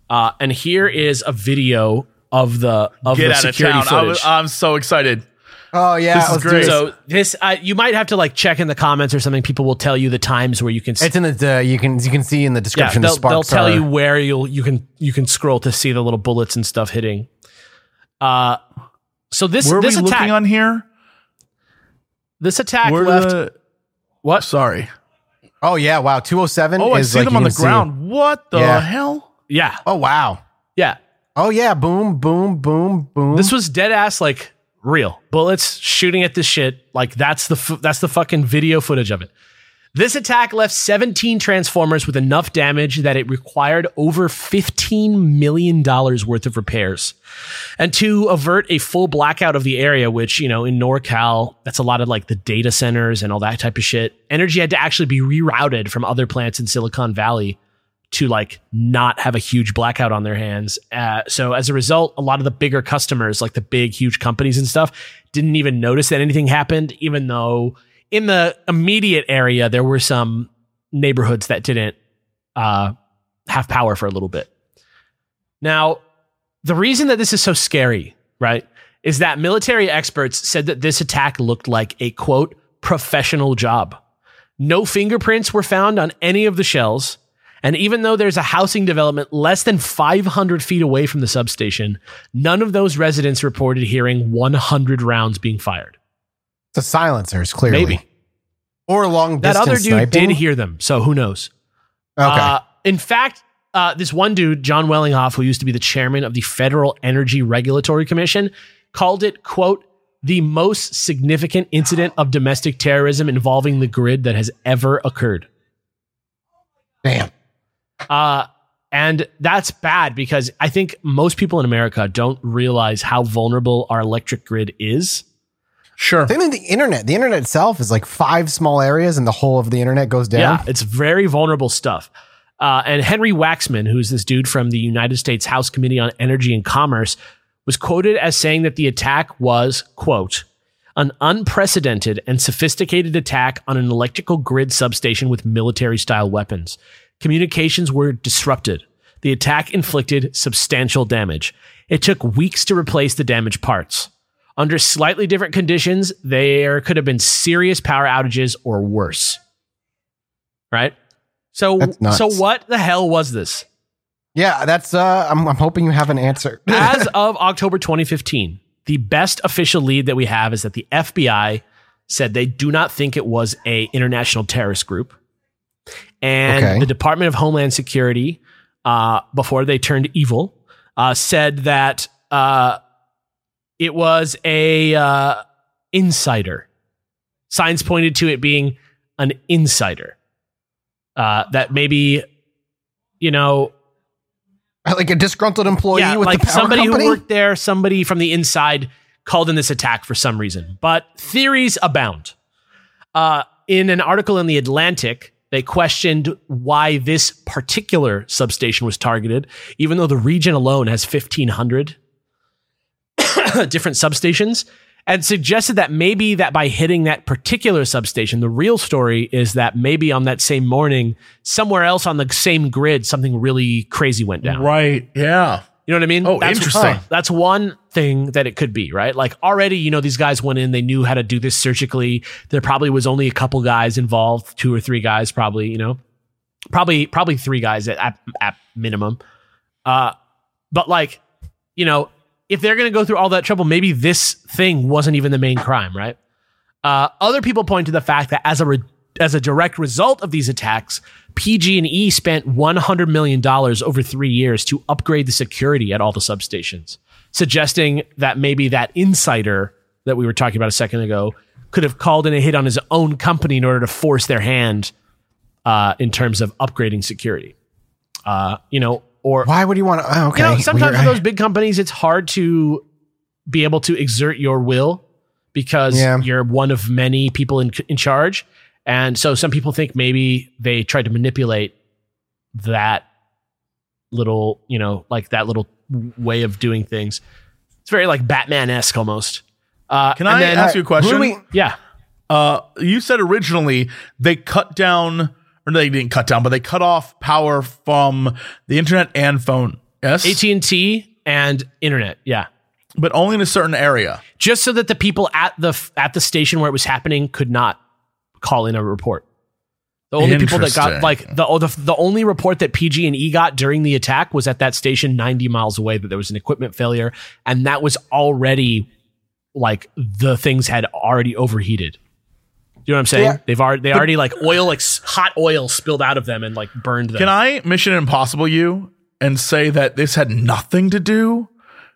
Uh, and here is a video of the of Get the out of security town. I footage. was, I'm so excited. Oh yeah. This is let's great. so this, uh, you might have to like check in the comments or something. People will tell you the times where you can. it's in the uh, you can you can see in the yeah, description. they'll, the sparks they'll tell are- you where you'll you can you can scroll to see the little bullets and stuff hitting. Uh, so this Where are we this attack looking on here? this attack Where left the, what? Sorry. Oh yeah. Wow. 207. Oh, I is see like them on the can see- ground. What the Yeah. hell? Yeah, Oh wow. yeah. Oh yeah. Boom. Boom. Boom. Boom. This was dead ass like real bullets shooting at this shit. Like that's the f- that's the fucking video footage of it. This attack left 17 transformers with enough damage that it required over 15 million dollars worth of repairs. And to avert a full blackout of the area, which, you know, in NorCal, that's a lot of like the data centers and all that type of shit. Energy had to actually be rerouted from other plants in Silicon Valley to like not have a huge blackout on their hands. Uh, so as a result, a lot of the bigger customers, like the big, huge companies and stuff, didn't even notice that anything happened, even though in the immediate area there were some neighborhoods that didn't uh, have power for a little bit. Now, the reason that this is so scary, right, is that military experts said that this attack looked like a quote professional job. No fingerprints were found on any of the shells. And even though there's a housing development less than 500 feet away from the substation, none of those residents reported hearing 100 rounds being fired. the silencers clearly. Maybe. Or long That other dude sniping. did hear them, so who knows? Okay. Uh, in fact, uh, this one dude, John Wellinghoff, who used to be the chairman of the Federal Energy Regulatory Commission, called it, quote, the most significant incident of domestic terrorism involving the grid that has ever occurred. Damn. Uh, and that's bad because I think most people in America don't realize how vulnerable our electric grid is. Sure. Same thing the internet. The internet itself is like five small areas, and the whole of the internet goes down. Yeah, it's very vulnerable stuff. Uh, and Henry Waxman, who's this dude from the United States House Committee on Energy and Commerce, was quoted as saying that the attack was, quote, an unprecedented and sophisticated attack on an electrical grid substation with military style weapons. Communications were disrupted. The attack inflicted substantial damage. It took weeks to replace the damaged parts. Under slightly different conditions, there could have been serious power outages or worse. Right? So so what the hell was this? Yeah, that's. Uh, I'm, I'm hoping you have an answer. As of October 2015, the best official lead that we have is that the FBI said they do not think it was a international terrorist group. And Okay. the Department of Homeland Security, uh, before they turned evil, uh, said that uh, it was a uh, insider. Signs pointed to it being an insider. Uh, that maybe, you know, like a disgruntled employee yeah, with like the power somebody company. who worked there, somebody from the inside called in this attack for some reason. But theories abound. Uh, in an article in the Atlantic, they questioned why this particular substation was targeted, even though the region alone has 1,500 different substations, and suggested that maybe that by hitting that particular substation, the real story is that maybe on that same morning, somewhere else on the same grid, something really crazy went down. Right. Yeah. You know what I mean? Oh, that's, interesting. That's one thing that it could be, right? Like already, you know, these guys went in, they knew how to do this surgically. There probably was only a couple guys involved, two or three guys, probably, you know, probably, probably three guys at, at, at minimum. Uh, but like, you know, if they're going to go through all that trouble, maybe this thing wasn't even the main crime, right? Uh, other people point to the fact that as a re- as a direct result of these attacks, PG&E spent 100 million dollars over 3 years to upgrade the security at all the substations, suggesting that maybe that insider that we were talking about a second ago could have called in a hit on his own company in order to force their hand uh, in terms of upgrading security. Uh, you know, or Why would you want to? Oh, okay. you know, sometimes for those big companies, it's hard to be able to exert your will because Yeah. you're one of many people in, in charge. And so some people think maybe they tried to manipulate that little, you know, like that little way of doing things. It's very like Batman esque almost. Uh, Can I then- ask you a question? Who we- Yeah. Uh, you said originally they cut down, or they didn't cut down, but they cut off power from the internet and phone. Yes, AT&T and internet. Yeah. but only in a certain area. Just so that the people at the at the station where it was happening could not call in a report. The only people that got like the, oh, the the only report that PG and E got during the attack was at that station 90 miles away that there was an equipment failure and that was already like the things had already overheated. You know what I'm saying? Yeah. They've already they already like oil like hot oil spilled out of them and like burned them. Can I Mission Impossible you and say that this had nothing to do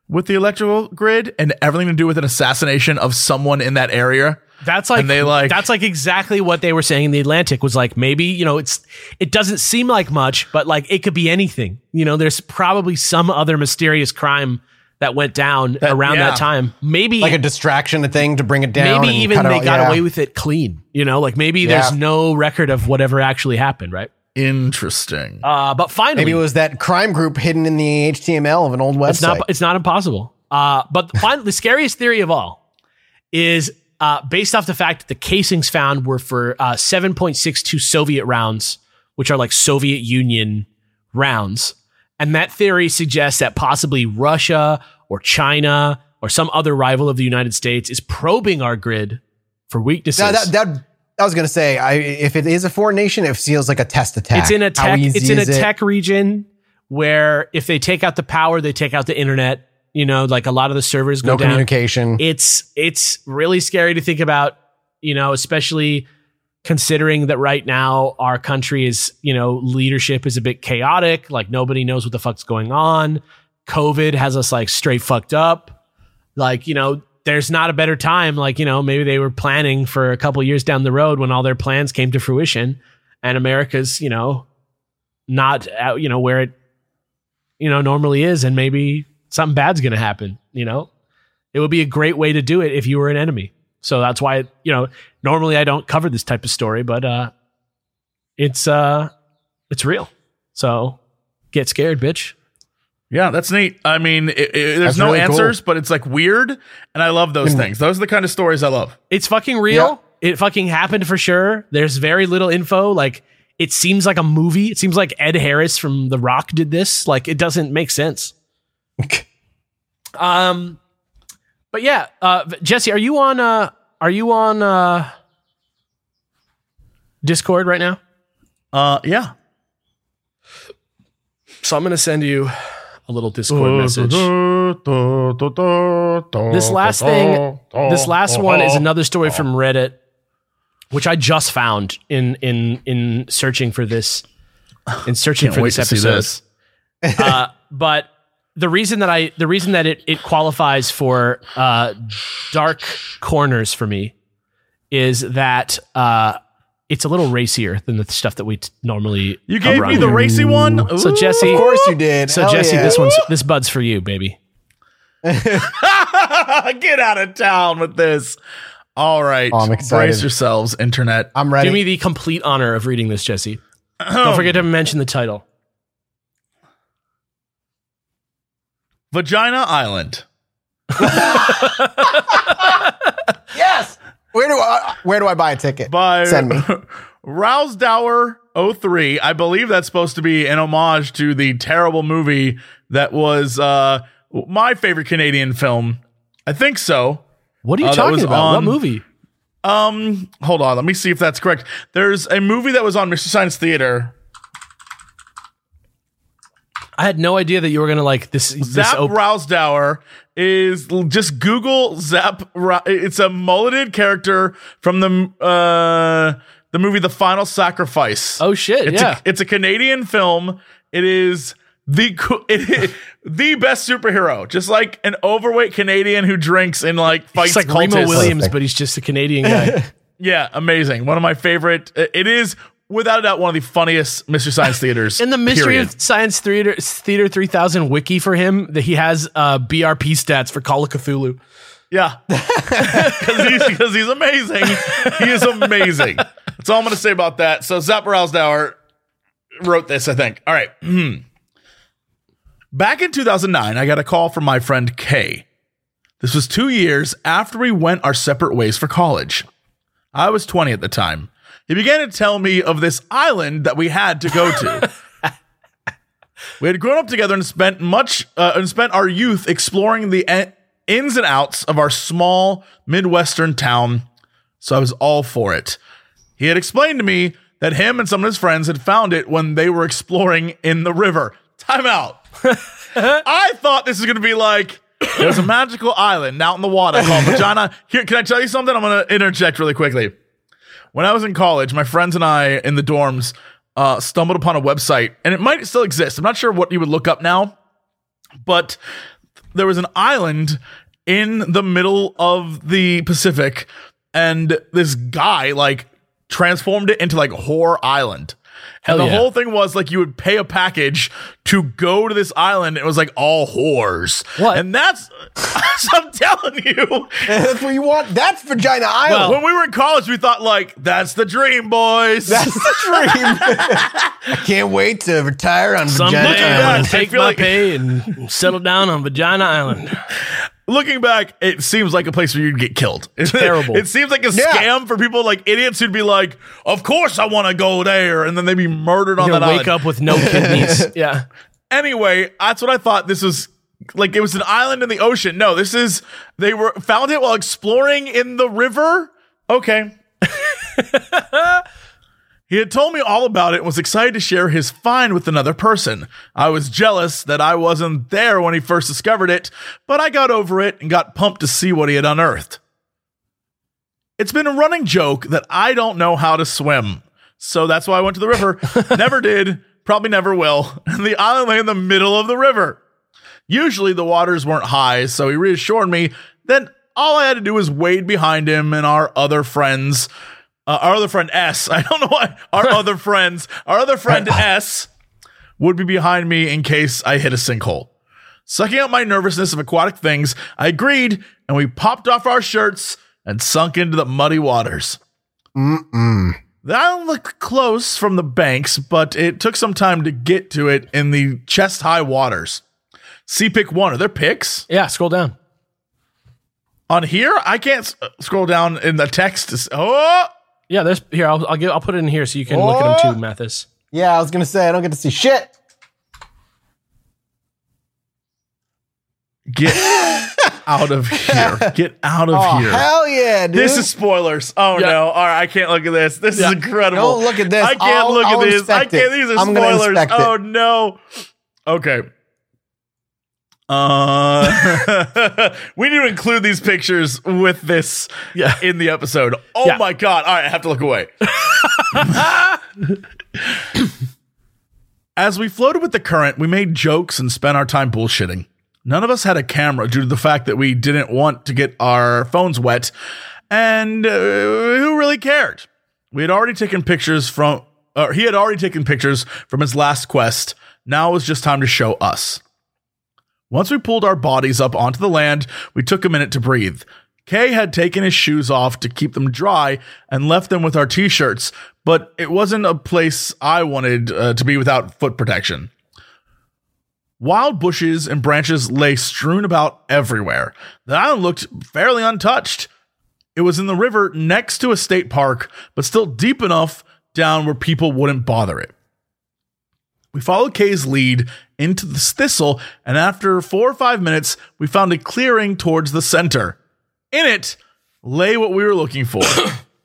with the electrical grid and everything to do with an assassination of someone in that area? That's like And they, like- that's like exactly what they were saying in the Atlantic was like maybe you know it's it doesn't seem like much but like it could be anything you know there's probably some other mysterious crime that went down around yeah. that time maybe like a distraction thing to bring it down. maybe and even they out- got yeah. away with it clean you know like maybe there's no record of whatever actually happened right Interesting. uh but finally Maybe it was that crime group hidden in the HTML of an old website. It's not. It's not impossible. Uh, but finally, the scariest theory of all is uh, based off the fact that the casings found were for uh, 7.62 Soviet rounds, which are like Soviet Union rounds, and that theory suggests that possibly Russia or China or some other rival of the United States is probing our grid for weaknesses. Now, that, that, I was going to say, I, if it is a foreign nation, it feels like a test attack. it's in a tech. It's in a it? tech region where if they take out the power, they take out the internet. You know, like a lot of the servers go No down. communication. it's it's really scary to think about you know especially considering that right now our country is you know leadership is a bit chaotic like nobody knows what the fuck's going on covid has us like straight fucked up like you know there's not a better time like you know maybe they were planning for a couple years down the road when all their plans came to fruition and america's you know not out you know where it you know normally is and maybe something bad's gonna happen you know it would be a great way to do it if you were an enemy. So that's why, you know, normally I don't cover this type of story, but uh it's uh it's real. So get scared, bitch. Yeah, that's neat. I mean, it, it- there's That's no really cool. answers, but it's like weird, and I love those things. Those are the kind of stories I love. It's fucking real. It fucking happened for sure. There's very little info. Like it seems like a movie. It seems like Ed Harris from The Rock did this. Like it doesn't make sense. Um but yeah, uh Jesse, are you on uh are you on uh Discord right now? Uh, yeah. So I'm going to send you a little Discord message. This last thing, this last one is another story from Reddit, which I just found in in in searching for this, in searching for this episode. this. uh, but the reason that I the reason that it it qualifies for uh, dark corners for me is that uh, it's a little racier than the stuff that we t- normally You gave cover me on the racy one. So Jesse, of course you did. so Hell Jesse, yeah. this one's this bud's for you, baby. get out of town with this. All right, Oh, I'm excited. Brace yourselves, internet. I'm ready. Do me the complete honor of reading this, Jesse. Don't forget to mention the title. Vagina Island. yes. Where do I where do I buy a ticket? by Send me. Rowsdower 03. I believe that's supposed to be an homage to the terrible movie that was uh, my favorite Canadian film. I think so. What are you Uh, talking was about? what movie? Um, hold on, let me see if that's correct. There's a movie that was on Mr. Science Theater. I had no idea that you were gonna like this. this Zap op- Rowsdower is just Google Zap. Ra- It's a mulleted character from the uh the movie The Final Sacrifice. oh shit! It's yeah. a, it's a Canadian film. It is the co- the best superhero, just like an overweight Canadian who drinks and like fights It's like cultists. Remo Williams, but he's just a Canadian guy. Yeah, amazing. One of my favorite. It is without a doubt one of the funniest Mystery Science theaters. In the Mystery period. of Science Theater Theater 3000 wiki for him, that he has uh, BRP stats for Call of Cthulhu. Yeah, because he's, he's amazing. He is amazing. That's all I'm going to say about that. So Rowsdower wrote this, I think. All right. Hmm. Back in 2009, I got a call from my friend Kay. This was two years after we went our separate ways for college. I was 20 at the time. He began to tell me of this island that we had to go to. we had grown up together and spent much uh, and spent our youth exploring the en- ins and outs of our small midwestern town. So I was all for it. He had explained to me that him and some of his friends had found it when they were exploring in the river. Time out. I thought this was going to be like there's a magical island out in the water called Vagina. Here, can I tell you something? I'm going to interject really quickly. When I was in college, my friends and I in the dorms uh, stumbled upon a website, and it might still exist. I'm not sure what you would look up now, but there was an island in the middle of the Pacific, and this guy like transformed it into like Whore Island. And Hell the yeah. whole thing was like you would pay a package to go to this island. It was like all whores. What? And that's, I'm telling you, That's what you want. That's Vagina Island. when we were in college, we thought like that's the dream, boys. That's the dream. I can't wait to retire on Someday Vagina Looking I'm gonna Island. Take my like- pay and settle down on Vagina Island. Looking back, it seems like a place where you'd get killed. It's terrible. it seems like a Yeah. scam for people like idiots who'd be like, "Of course I want to go there," and then they'd be murdered on that gonna wake island. up with no kidneys. yeah. Anyway, that's what I thought. This was like it was an island in the ocean. No, this is they were found it while exploring in the river. Okay. He had told me all about it and was excited to share his find with another person. I was jealous that I wasn't there when he first discovered it, but I got over it and got pumped to see what he had unearthed. It's been a running joke that I don't know how to swim. So that's why I went to the river. never did, probably never will. And the island lay in the middle of the river. Usually the waters weren't high, so he reassured me that all I had to do was wade behind him and our other friends. Uh, our other friend S. I don't know why. Our other friends, our other friend S would be behind me in case I hit a sinkhole. Sucking out my nervousness of aquatic things, I agreed and we popped off our shirts and sunk into the muddy waters. Mm-mm. The island looked close from the banks, but it took some time to get to it in the chest high waters. See pick one. Are there picks? Yeah. Scroll down. On here, I can't s- scroll down in the text. To s- oh, Yeah. There's here. I'll I'll, give, I'll put it in here so you can look at them too, Mathis. Yeah, I was gonna say I don't get to see shit. get out of here! Get out of Oh here! hell yeah, dude! This is spoilers. Oh Yeah. no! All right, I can't look at this. This Yeah. is incredible. Don't look at this. I can't I'll- look I'll at this. I can't. it. These are I'm spoilers. Oh no. Okay. Uh, we need to include these pictures with this Yeah. in the episode. Oh Yeah. my god! All right, I have to look away. As we floated with the current, we made jokes and spent our time bullshitting. None of us had a camera due to the fact that we didn't want to get our phones wet, and uh, who really cared? We had already taken pictures from, or he had already taken pictures from his last quest. Now it was just time to show us. Once we pulled our bodies up onto the land, we took a minute to breathe. Kay had taken his shoes off to keep them dry and left them with our t shirts, but it wasn't a place I wanted uh, to be without foot protection. Wild bushes and branches lay strewn about everywhere. The island looked fairly untouched. It was in the river next to a state park, but still deep enough down where people wouldn't bother it. We followed Kay's lead into the thistle, and after four or five minutes, we found a clearing towards the center. In it lay what we were looking for.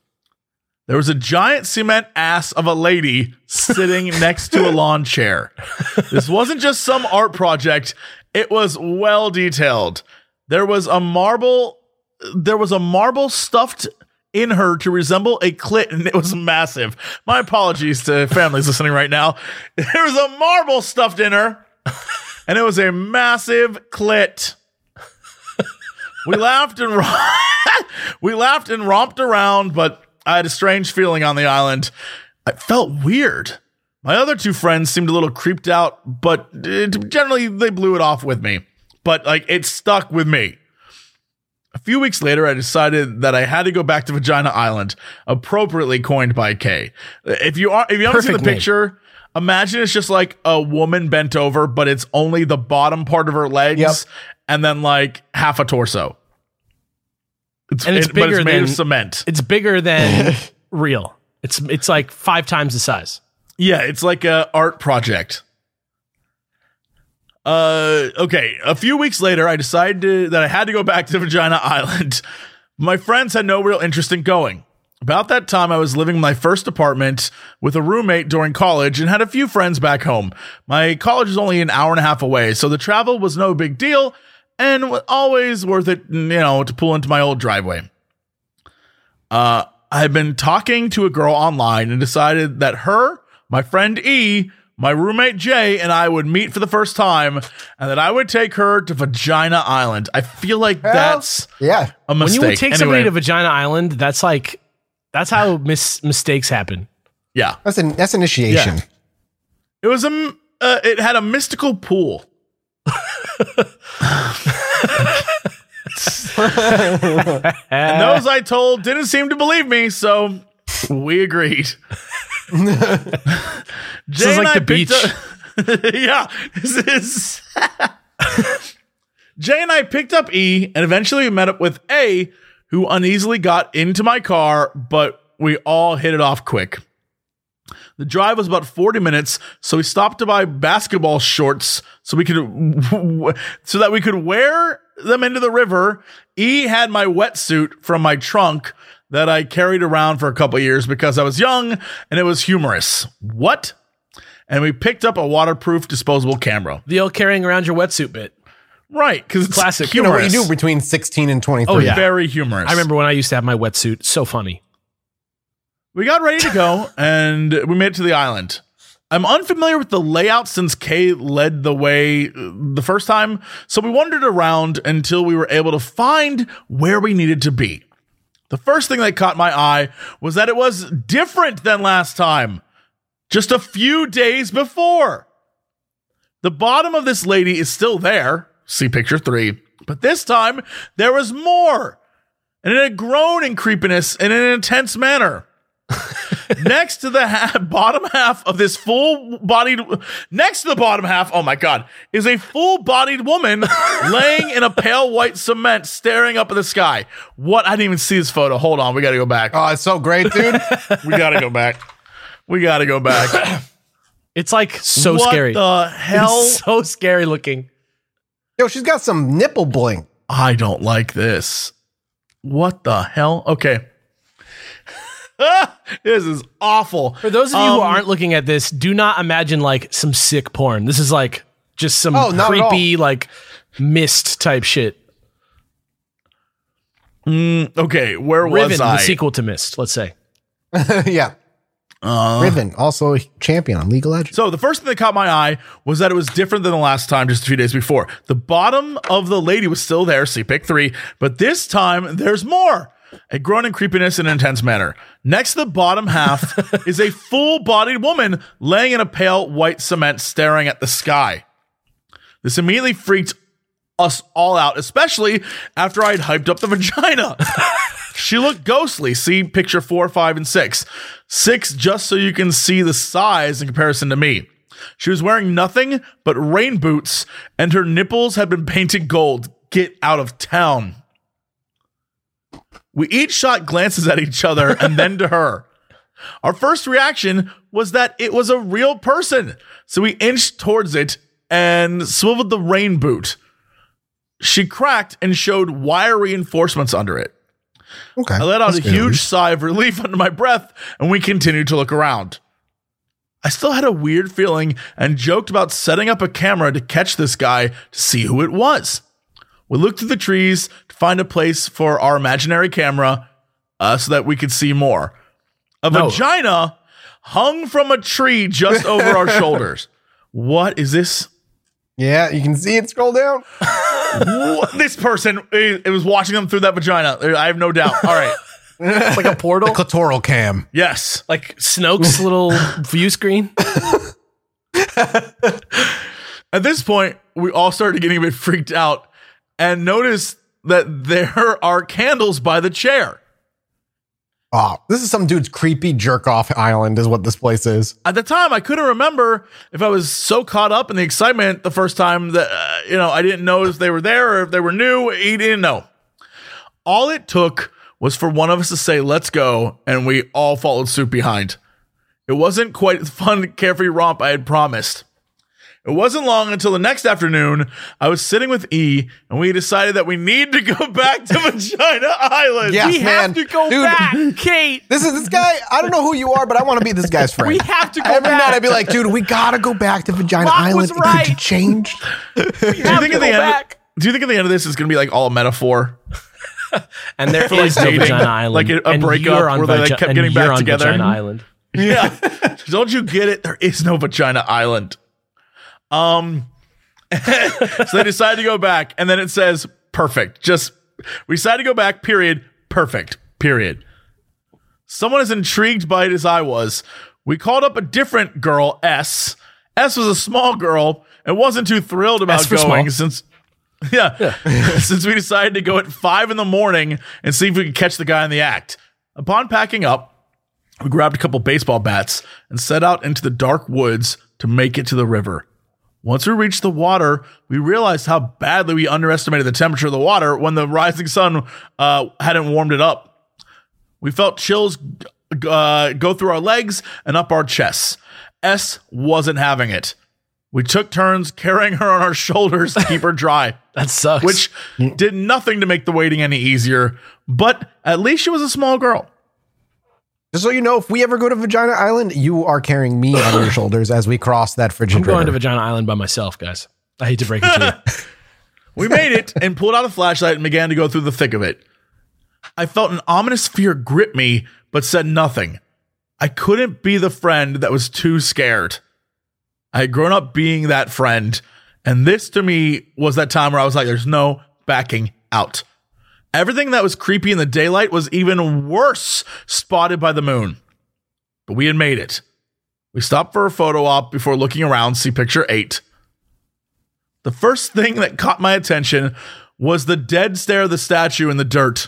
there was a giant cement ass of a lady sitting next to a lawn chair. This wasn't just some art project, it was well detailed. There was a marble there was a marble stuffed in her to resemble a clit and it was massive. My apologies to families listening right now. There was a marble stuffed in her and it was a massive clit. We laughed and we laughed and romped around, but I had a strange feeling on the island. I felt weird. My other two friends seemed a little creeped out, but it, generally they blew it off with me. But like it stuck with me. A few weeks later, I decided that I had to go back to Vagina Island, appropriately coined by Kay. If you are, if you haven't seen the name. picture, imagine it's just like a woman bent over, but it's only the bottom part of her legs Yep. and then like half a torso. It's, And it's it- but bigger it's made of than- cement. It's bigger than real. It's it's like five times the size. Yeah, it's like a art project. Uh, okay. A few weeks later, I decided to, that I had to go back to Vagina Island. My friends had no real interest in going. About that time, I was living in my first apartment with a roommate during college and had a few friends back home. My college is only an hour and a half away, so the travel was no big deal and wa- always worth it, you know, to pull into my old driveway. Uh, I had been talking to a girl online and decided that her, my friend E, my roommate Jay, and I would meet for the first time and that I would take her to Vagina Island. I feel like that's Yeah. a mistake. When mistake. you take somebody to Vagina Island, that's like that's how mis- mistakes happen. yeah. That's an that's initiation. Yeah. It was a uh, it had a mystical pool. and those I told didn't seem to believe me, so we agreed. This is like the beach. up- yeah, this is. Jay and I picked up E, and eventually we met up with A, who uneasily got into my car, but we all hit it off quick. The drive was about 40 minutes, so we stopped to buy basketball shorts so we could so that we could wear them into the river. E had my wetsuit from my trunk that I carried around for a couple years because I was young and it was humorous. What? And we picked up a waterproof disposable camera. The old carrying around your wetsuit bit. Right, because it's Classic. You know what you do between 16 and 23. Oh, yeah. Very humorous. I remember when I used to have my wetsuit. So funny. We got ready to go and we made it to the island. I'm unfamiliar with the layout since Kay led the way uh, the first time, so we wandered around until we were able to find where we needed to be. The first thing that caught my eye was that it was different than last time, just a few days before. The bottom of this lady is still there, see picture three, but this time there was more, and it had grown in creepiness in an intense manner. next to the ha- bottom half of this full bodied, next to the bottom half, oh my God, is a full bodied woman laying in a pale white cement staring up at the sky. What? I didn't even see this photo. Hold on. We got to go back. Oh, it's so great, dude. We got to go back. We got to go back. It's like so what scary. the hell? It's so scary looking. Yo, she's got some nipple bling. I don't like this. What the hell? Okay. this is awful. For those of you who Um, aren't looking at this, do not imagine like some sick porn. This is like just some Oh, not at all. creepy like Myst type shit. Okay, where Riven, was I? the sequel to Myst, let's say. yeah. Riven, also a champion on League of Legends. So the first thing that caught my eye was that it was different than the last time, just a few days before. The bottom of the lady was still there, see pick three, but this time there's more. A groan in creepiness in an intense manner. Next to the bottom half is a full-bodied woman laying in a pale white cement, staring at the sky. This immediately freaked us all out, especially after I'd hyped up the vagina. She looked ghostly. See picture four, five, and six. Six, just so you can see the size in comparison to me. She was wearing nothing but rain boots, and her nipples had been painted gold. Get out of town. We each shot glances at each other and then to her. Our first reaction was that it was a real person. So we inched towards it and swiveled the rain boot. She cracked and showed wire reinforcements under it. Okay. I let out a huge sigh of relief under my breath, and we continued to look around. I still had a weird feeling and joked about setting up a camera to catch this guy to see who it was. We looked through the trees find a place for our imaginary camera uh, so that we could see more. A No. vagina hung from a tree just over our shoulders. What is this? Yeah, you can see it. Scroll down. This person it, it was watching them through that vagina. I have no doubt. All right. It's like a portal, Clitoral cam. Yes. like Snoke's little view screen. At this point, we all started getting a bit freaked out and noticed that there are candles by the chair. Oh, this is some dude's creepy jerk off island, is what this place is. At the time, I couldn't remember if I was so caught up in the excitement the first time that, uh, you know, I didn't know if they were there or if they were new. He didn't know. All it took was for one of us to say, let's go, and we all followed suit behind. It wasn't quite the fun, carefree romp I had promised. It wasn't long until the next afternoon, I was sitting with E, and we decided that we need to go back to Vagina Island. Yeah. we Yes, man. have to go Dude. back, Kate. This is this guy. I don't know who you are, but I want to be this guy's friend. We have to go back. Every back. night I'd be like, dude, we gotta go back to Vagina Rock Island. was Could you right. change? We Do you think at the end? back. Do you think at the end of this is going to be like all a metaphor? And there like no dating, Vagina Island. like a- a and breakup you're they, like, kept getting back on together. Vagina Island. Yeah. Don't you get it? There is no vagina island. Um so they decide to go back and then it says perfect. Just we decide to go back, period. Perfect. Period. Someone as intrigued by it as I was. We called up a different girl, S. S was a small girl and wasn't too thrilled about going small. since yeah, since we decided to go at five in the morning and see if we could catch the guy in the act. Upon packing up, we grabbed a couple baseball bats and set out into the dark woods to make it to the river. Once we reached the water, we realized how badly we underestimated the temperature of the water when the rising sun uh, hadn't warmed it up. We felt chills uh, go through our legs and up our chests. S wasn't having it. We took turns carrying her on our shoulders to keep her dry That sucks. which did nothing to make the waiting any easier, but at least she was a small girl. Just so you know, if we ever go to Vagina Island, you are carrying me on your shoulders as we cross that frigid I'm going to. Vagina Island by myself, guys. I hate to break it to you. We made it and pulled out a flashlight and began to go through the thick of it. I felt an ominous fear grip me, but said nothing. I couldn't be the friend that was too scared. I had grown up being that friend, and this to me was that time where I was like, there's no backing out. Everything that was creepy in the daylight was even worse spotted by the moon. But we had made it. We stopped for a photo op before looking around, see picture eight. The first thing that caught my attention was the dead stare of the statue in the dirt.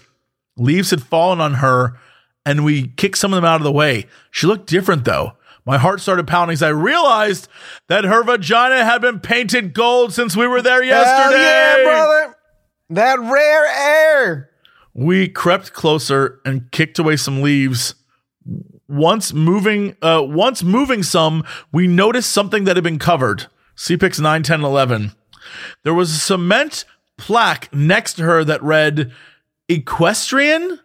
Leaves had fallen on her, and we kicked some of them out of the way. She looked different, though. My heart started pounding as I realized that her vagina had been painted gold since we were there yesterday. Hell yeah, brother! That rare air. We crept closer and kicked away some leaves. Once moving, uh, once moving some, we noticed something that had been covered. CPIX 9, 10, 11. There was a cement plaque next to her that read equestrian,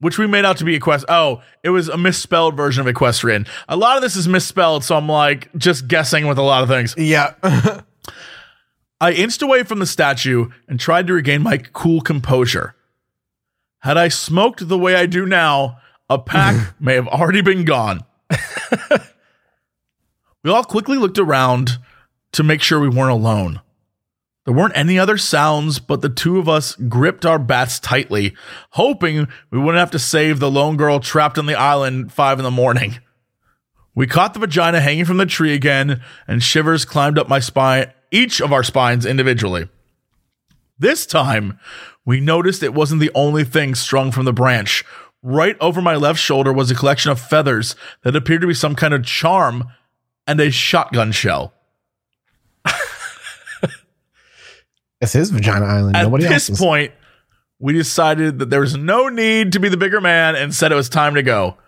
which we made out to be equest. Oh, it was a misspelled version of equestrian. A lot of this is misspelled, so I'm like just guessing with a lot of things. Yeah. I inched away from the statue and tried to regain my cool composure. Had I smoked the way I do now, a pack may have already been gone. we all quickly looked around to make sure we weren't alone. There weren't any other sounds, but the two of us gripped our bats tightly, hoping we wouldn't have to save the lone girl trapped on the island five in the morning. We caught the vagina hanging from the tree again, and shivers climbed up my spine, each of our spines individually. This time, we noticed it wasn't the only thing strung from the branch. Right over my left shoulder was a collection of feathers that appeared to be some kind of charm and a shotgun shell. It's his Vagina Island. At Nobody this else. point, we decided that there was no need to be the bigger man and said it was time to go.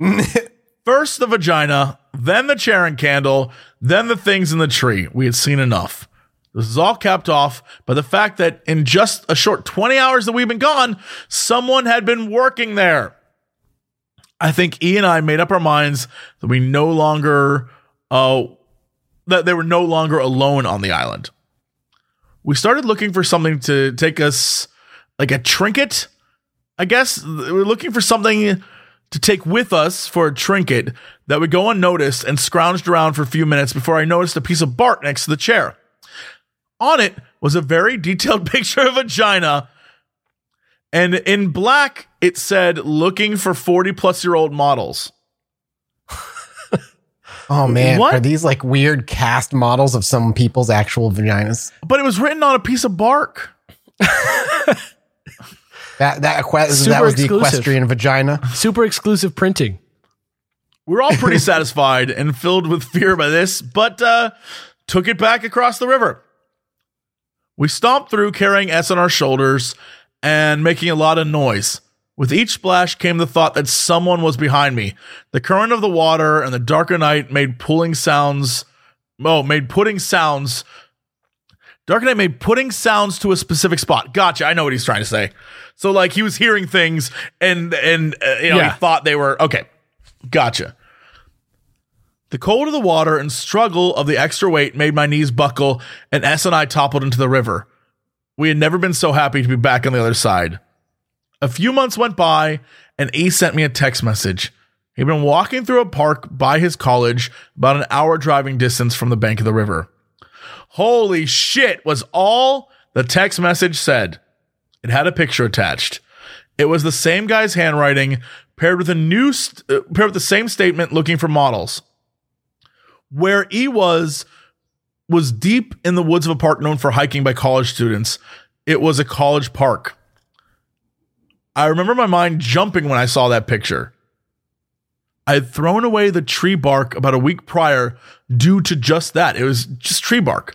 First the vagina, then the chair and candle, then the things in the tree. We had seen enough. This is all capped off by the fact that in just a short 20 hours that we've been gone, someone had been working there. I think E and I made up our minds that we no longer, uh, that they were no longer alone on the island we started looking for something to take us like a trinket i guess we we're looking for something to take with us for a trinket that would go unnoticed and scrounged around for a few minutes before I noticed a piece of bark next to the chair. On it was a very detailed picture of a vagina, and in black it said looking for 40 plus year old models. Oh man, What? are these like weird cast models of some people's actual vaginas? But it was written on a piece of bark. That that, equa- that Super was the exclusive. equestrian vagina. Super exclusive printing. We're all pretty satisfied and filled with fear by this, but uh, took it back across the river. We stomped through carrying S on our shoulders and making a lot of noise. With each splash came the thought that someone was behind me. The current of the water and the darker night made pulling sounds. Oh, made putting sounds. Dark Knight made putting sounds to a specific spot. Gotcha. I know what he's trying to say. So like he was hearing things and and uh, you know Yeah. he thought they were okay. Gotcha. The cold of the water and struggle of the extra weight made my knees buckle, and S and I toppled into the river. We had never been so happy to be back on the other side. A few months went by, and E sent me a text message. He'd been walking through a park by his college, about an hour driving distance from the bank of the river. Holy shit, was all the text message said. It had a picture attached. It was the same guy's handwriting paired with a new st- uh, paired with the same statement looking for models. Where E was was deep in the woods of a park known for hiking by college students. It was a college park. I remember my mind jumping when I saw that picture. I had thrown away the tree bark about a week prior due to just that. It was just tree bark.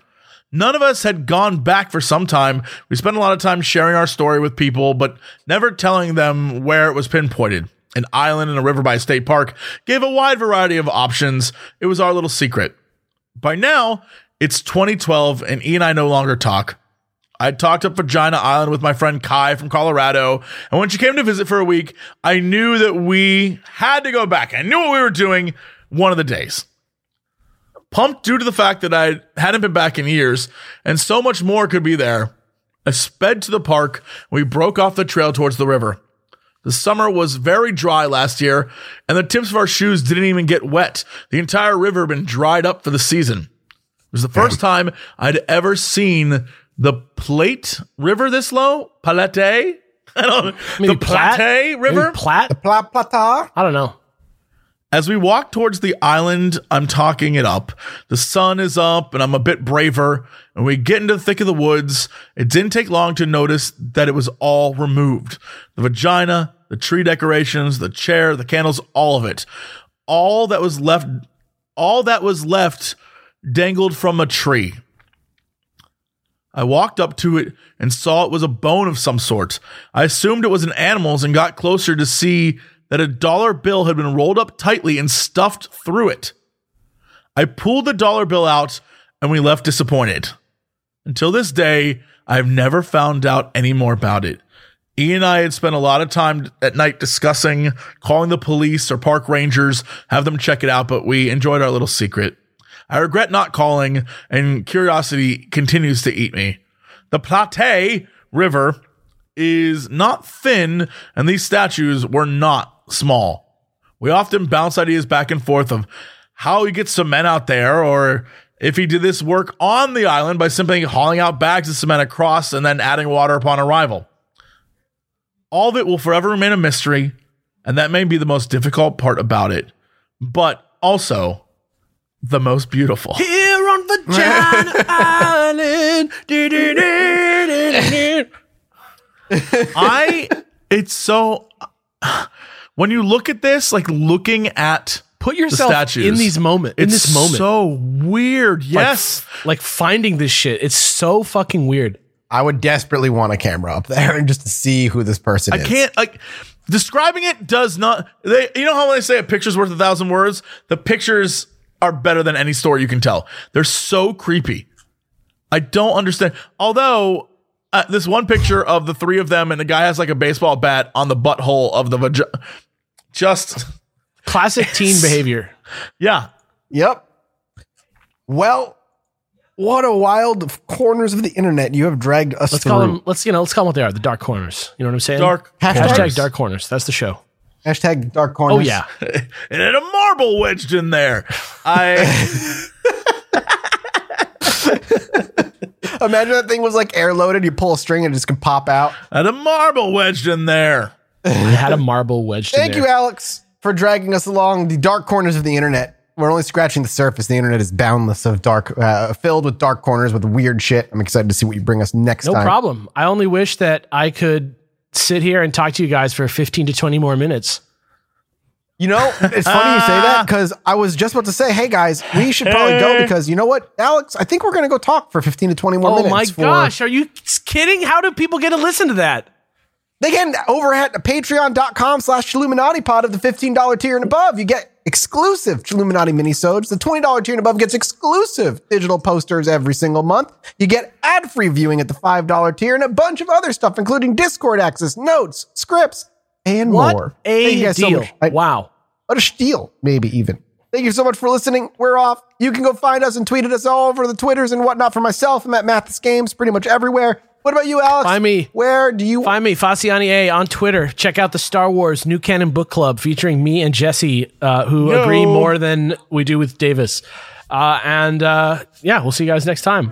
None of us had gone back for some time. We spent a lot of time sharing our story with people, but never telling them where it was pinpointed. An island in a river by a state park gave a wide variety of options. It was our little secret. By now, it's 2012 and E and I no longer talk. I talked up Vagina Island with my friend Kai from Colorado. And when she came to visit for a week, I knew that we had to go back. I knew what we were doing one of the days. Pumped due to the fact that I hadn't been back in years and so much more could be there, I sped to the park. We broke off the trail towards the river. The summer was very dry last year, and the tips of our shoes didn't even get wet. The entire river had been dried up for the season. It was the first time I'd ever seen the Plate River this low. Palette? I don't Maybe the Platte? Plate River. Maybe Platte? Pla plata. I don't know. As we walk towards the island, I'm talking it up. The sun is up and I'm a bit braver. And we get into the thick of the woods. It didn't take long to notice that it was all removed. The vagina, the tree decorations, the chair, the candles, all of it. All that was left, all that was left dangled from a tree. I walked up to it and saw it was a bone of some sort. I assumed it was an animal's and got closer to see that a dollar bill had been rolled up tightly and stuffed through it. I pulled the dollar bill out and we left disappointed. Until this day, I've never found out any more about it. E and I had spent a lot of time at night discussing calling the police or park rangers, have them check it out, but we enjoyed our little secret. I regret not calling, and curiosity continues to eat me. The Plate River is not thin, and these statues were not small. We often bounce ideas back and forth of how he gets cement out there, or if he did this work on the island by simply hauling out bags of cement across and then adding water upon arrival. All of it will forever remain a mystery, and that may be the most difficult part about it, but also the most beautiful. Here on Vagina Island. I, it's so, when you look at this, like looking at Put yourself statues. in these moments. In this moment. so weird. Like, Yes. Like finding this shit. It's so fucking weird. I would desperately want a camera up there and just to see who this person I is. I can't like describing it does not they you know how when they say a picture's worth a thousand words? The pictures are better than any story you can tell. They're so creepy. I don't understand. Although uh, this one picture of the three of them and the guy has like a baseball bat on the butthole of the vagina. Just Classic teen behavior. yeah. Yep. Well, what a wild corners of the internet you have dragged us Let's through. call them. Let's you know. Let's call them what they are. The dark corners. You know what I'm saying? Dark Hashtag- Hashtag corners. dark corners. That's the show. Hashtag dark corners. Oh yeah. and had a marble wedged in there. I Imagine that thing was like air loaded. You pull a string and it just can pop out. had a marble wedged in there. I had a marble wedged Thank in you, there. Alex, for dragging us along the dark corners of the internet. We're only scratching the surface. The internet is boundless of dark, uh, filled with dark corners with weird shit. I'm excited to see what you bring us next No time. problem. I only wish that I could sit here and talk to you guys for 15 to 20 more minutes. You know, it's funny you say that because I was just about to say, hey guys, we should probably go because you know what, Alex, I think we're going to go talk for 15 to 20 more Oh minutes. my for- gosh, are you kidding? How do people get to listen to that? They can over at patreon.com slash Chilluminati pod of the $15 tier and above. You get exclusive Chilluminati minisodes. The $20 tier and above gets exclusive digital posters every single month. You get ad-free viewing at the $5 tier and a bunch of other stuff, including Discord access, notes, scripts, and What more. a Thank you guys so deal. much. I- wow. What a steal, maybe even. Thank you so much for listening. We're off. You can go find us and tweet at us all over the Twitters and whatnot. For myself, I'm at Mathas Games pretty much everywhere. What about you, Alex? Find me. Where do you Find me, Faciane A, on Twitter. Check out the Star Wars New Canon Book Club featuring me and Jesse, uh, who Yo. agree more than we do with Davis. Uh, and uh, yeah, we'll see you guys next time.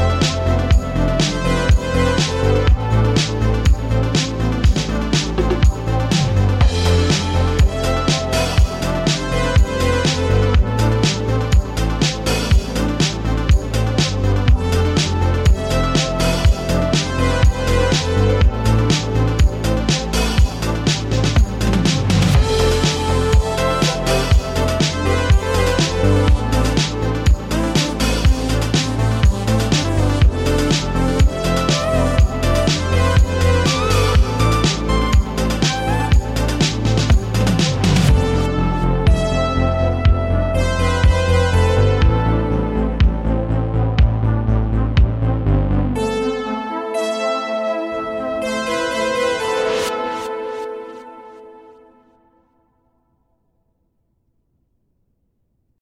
you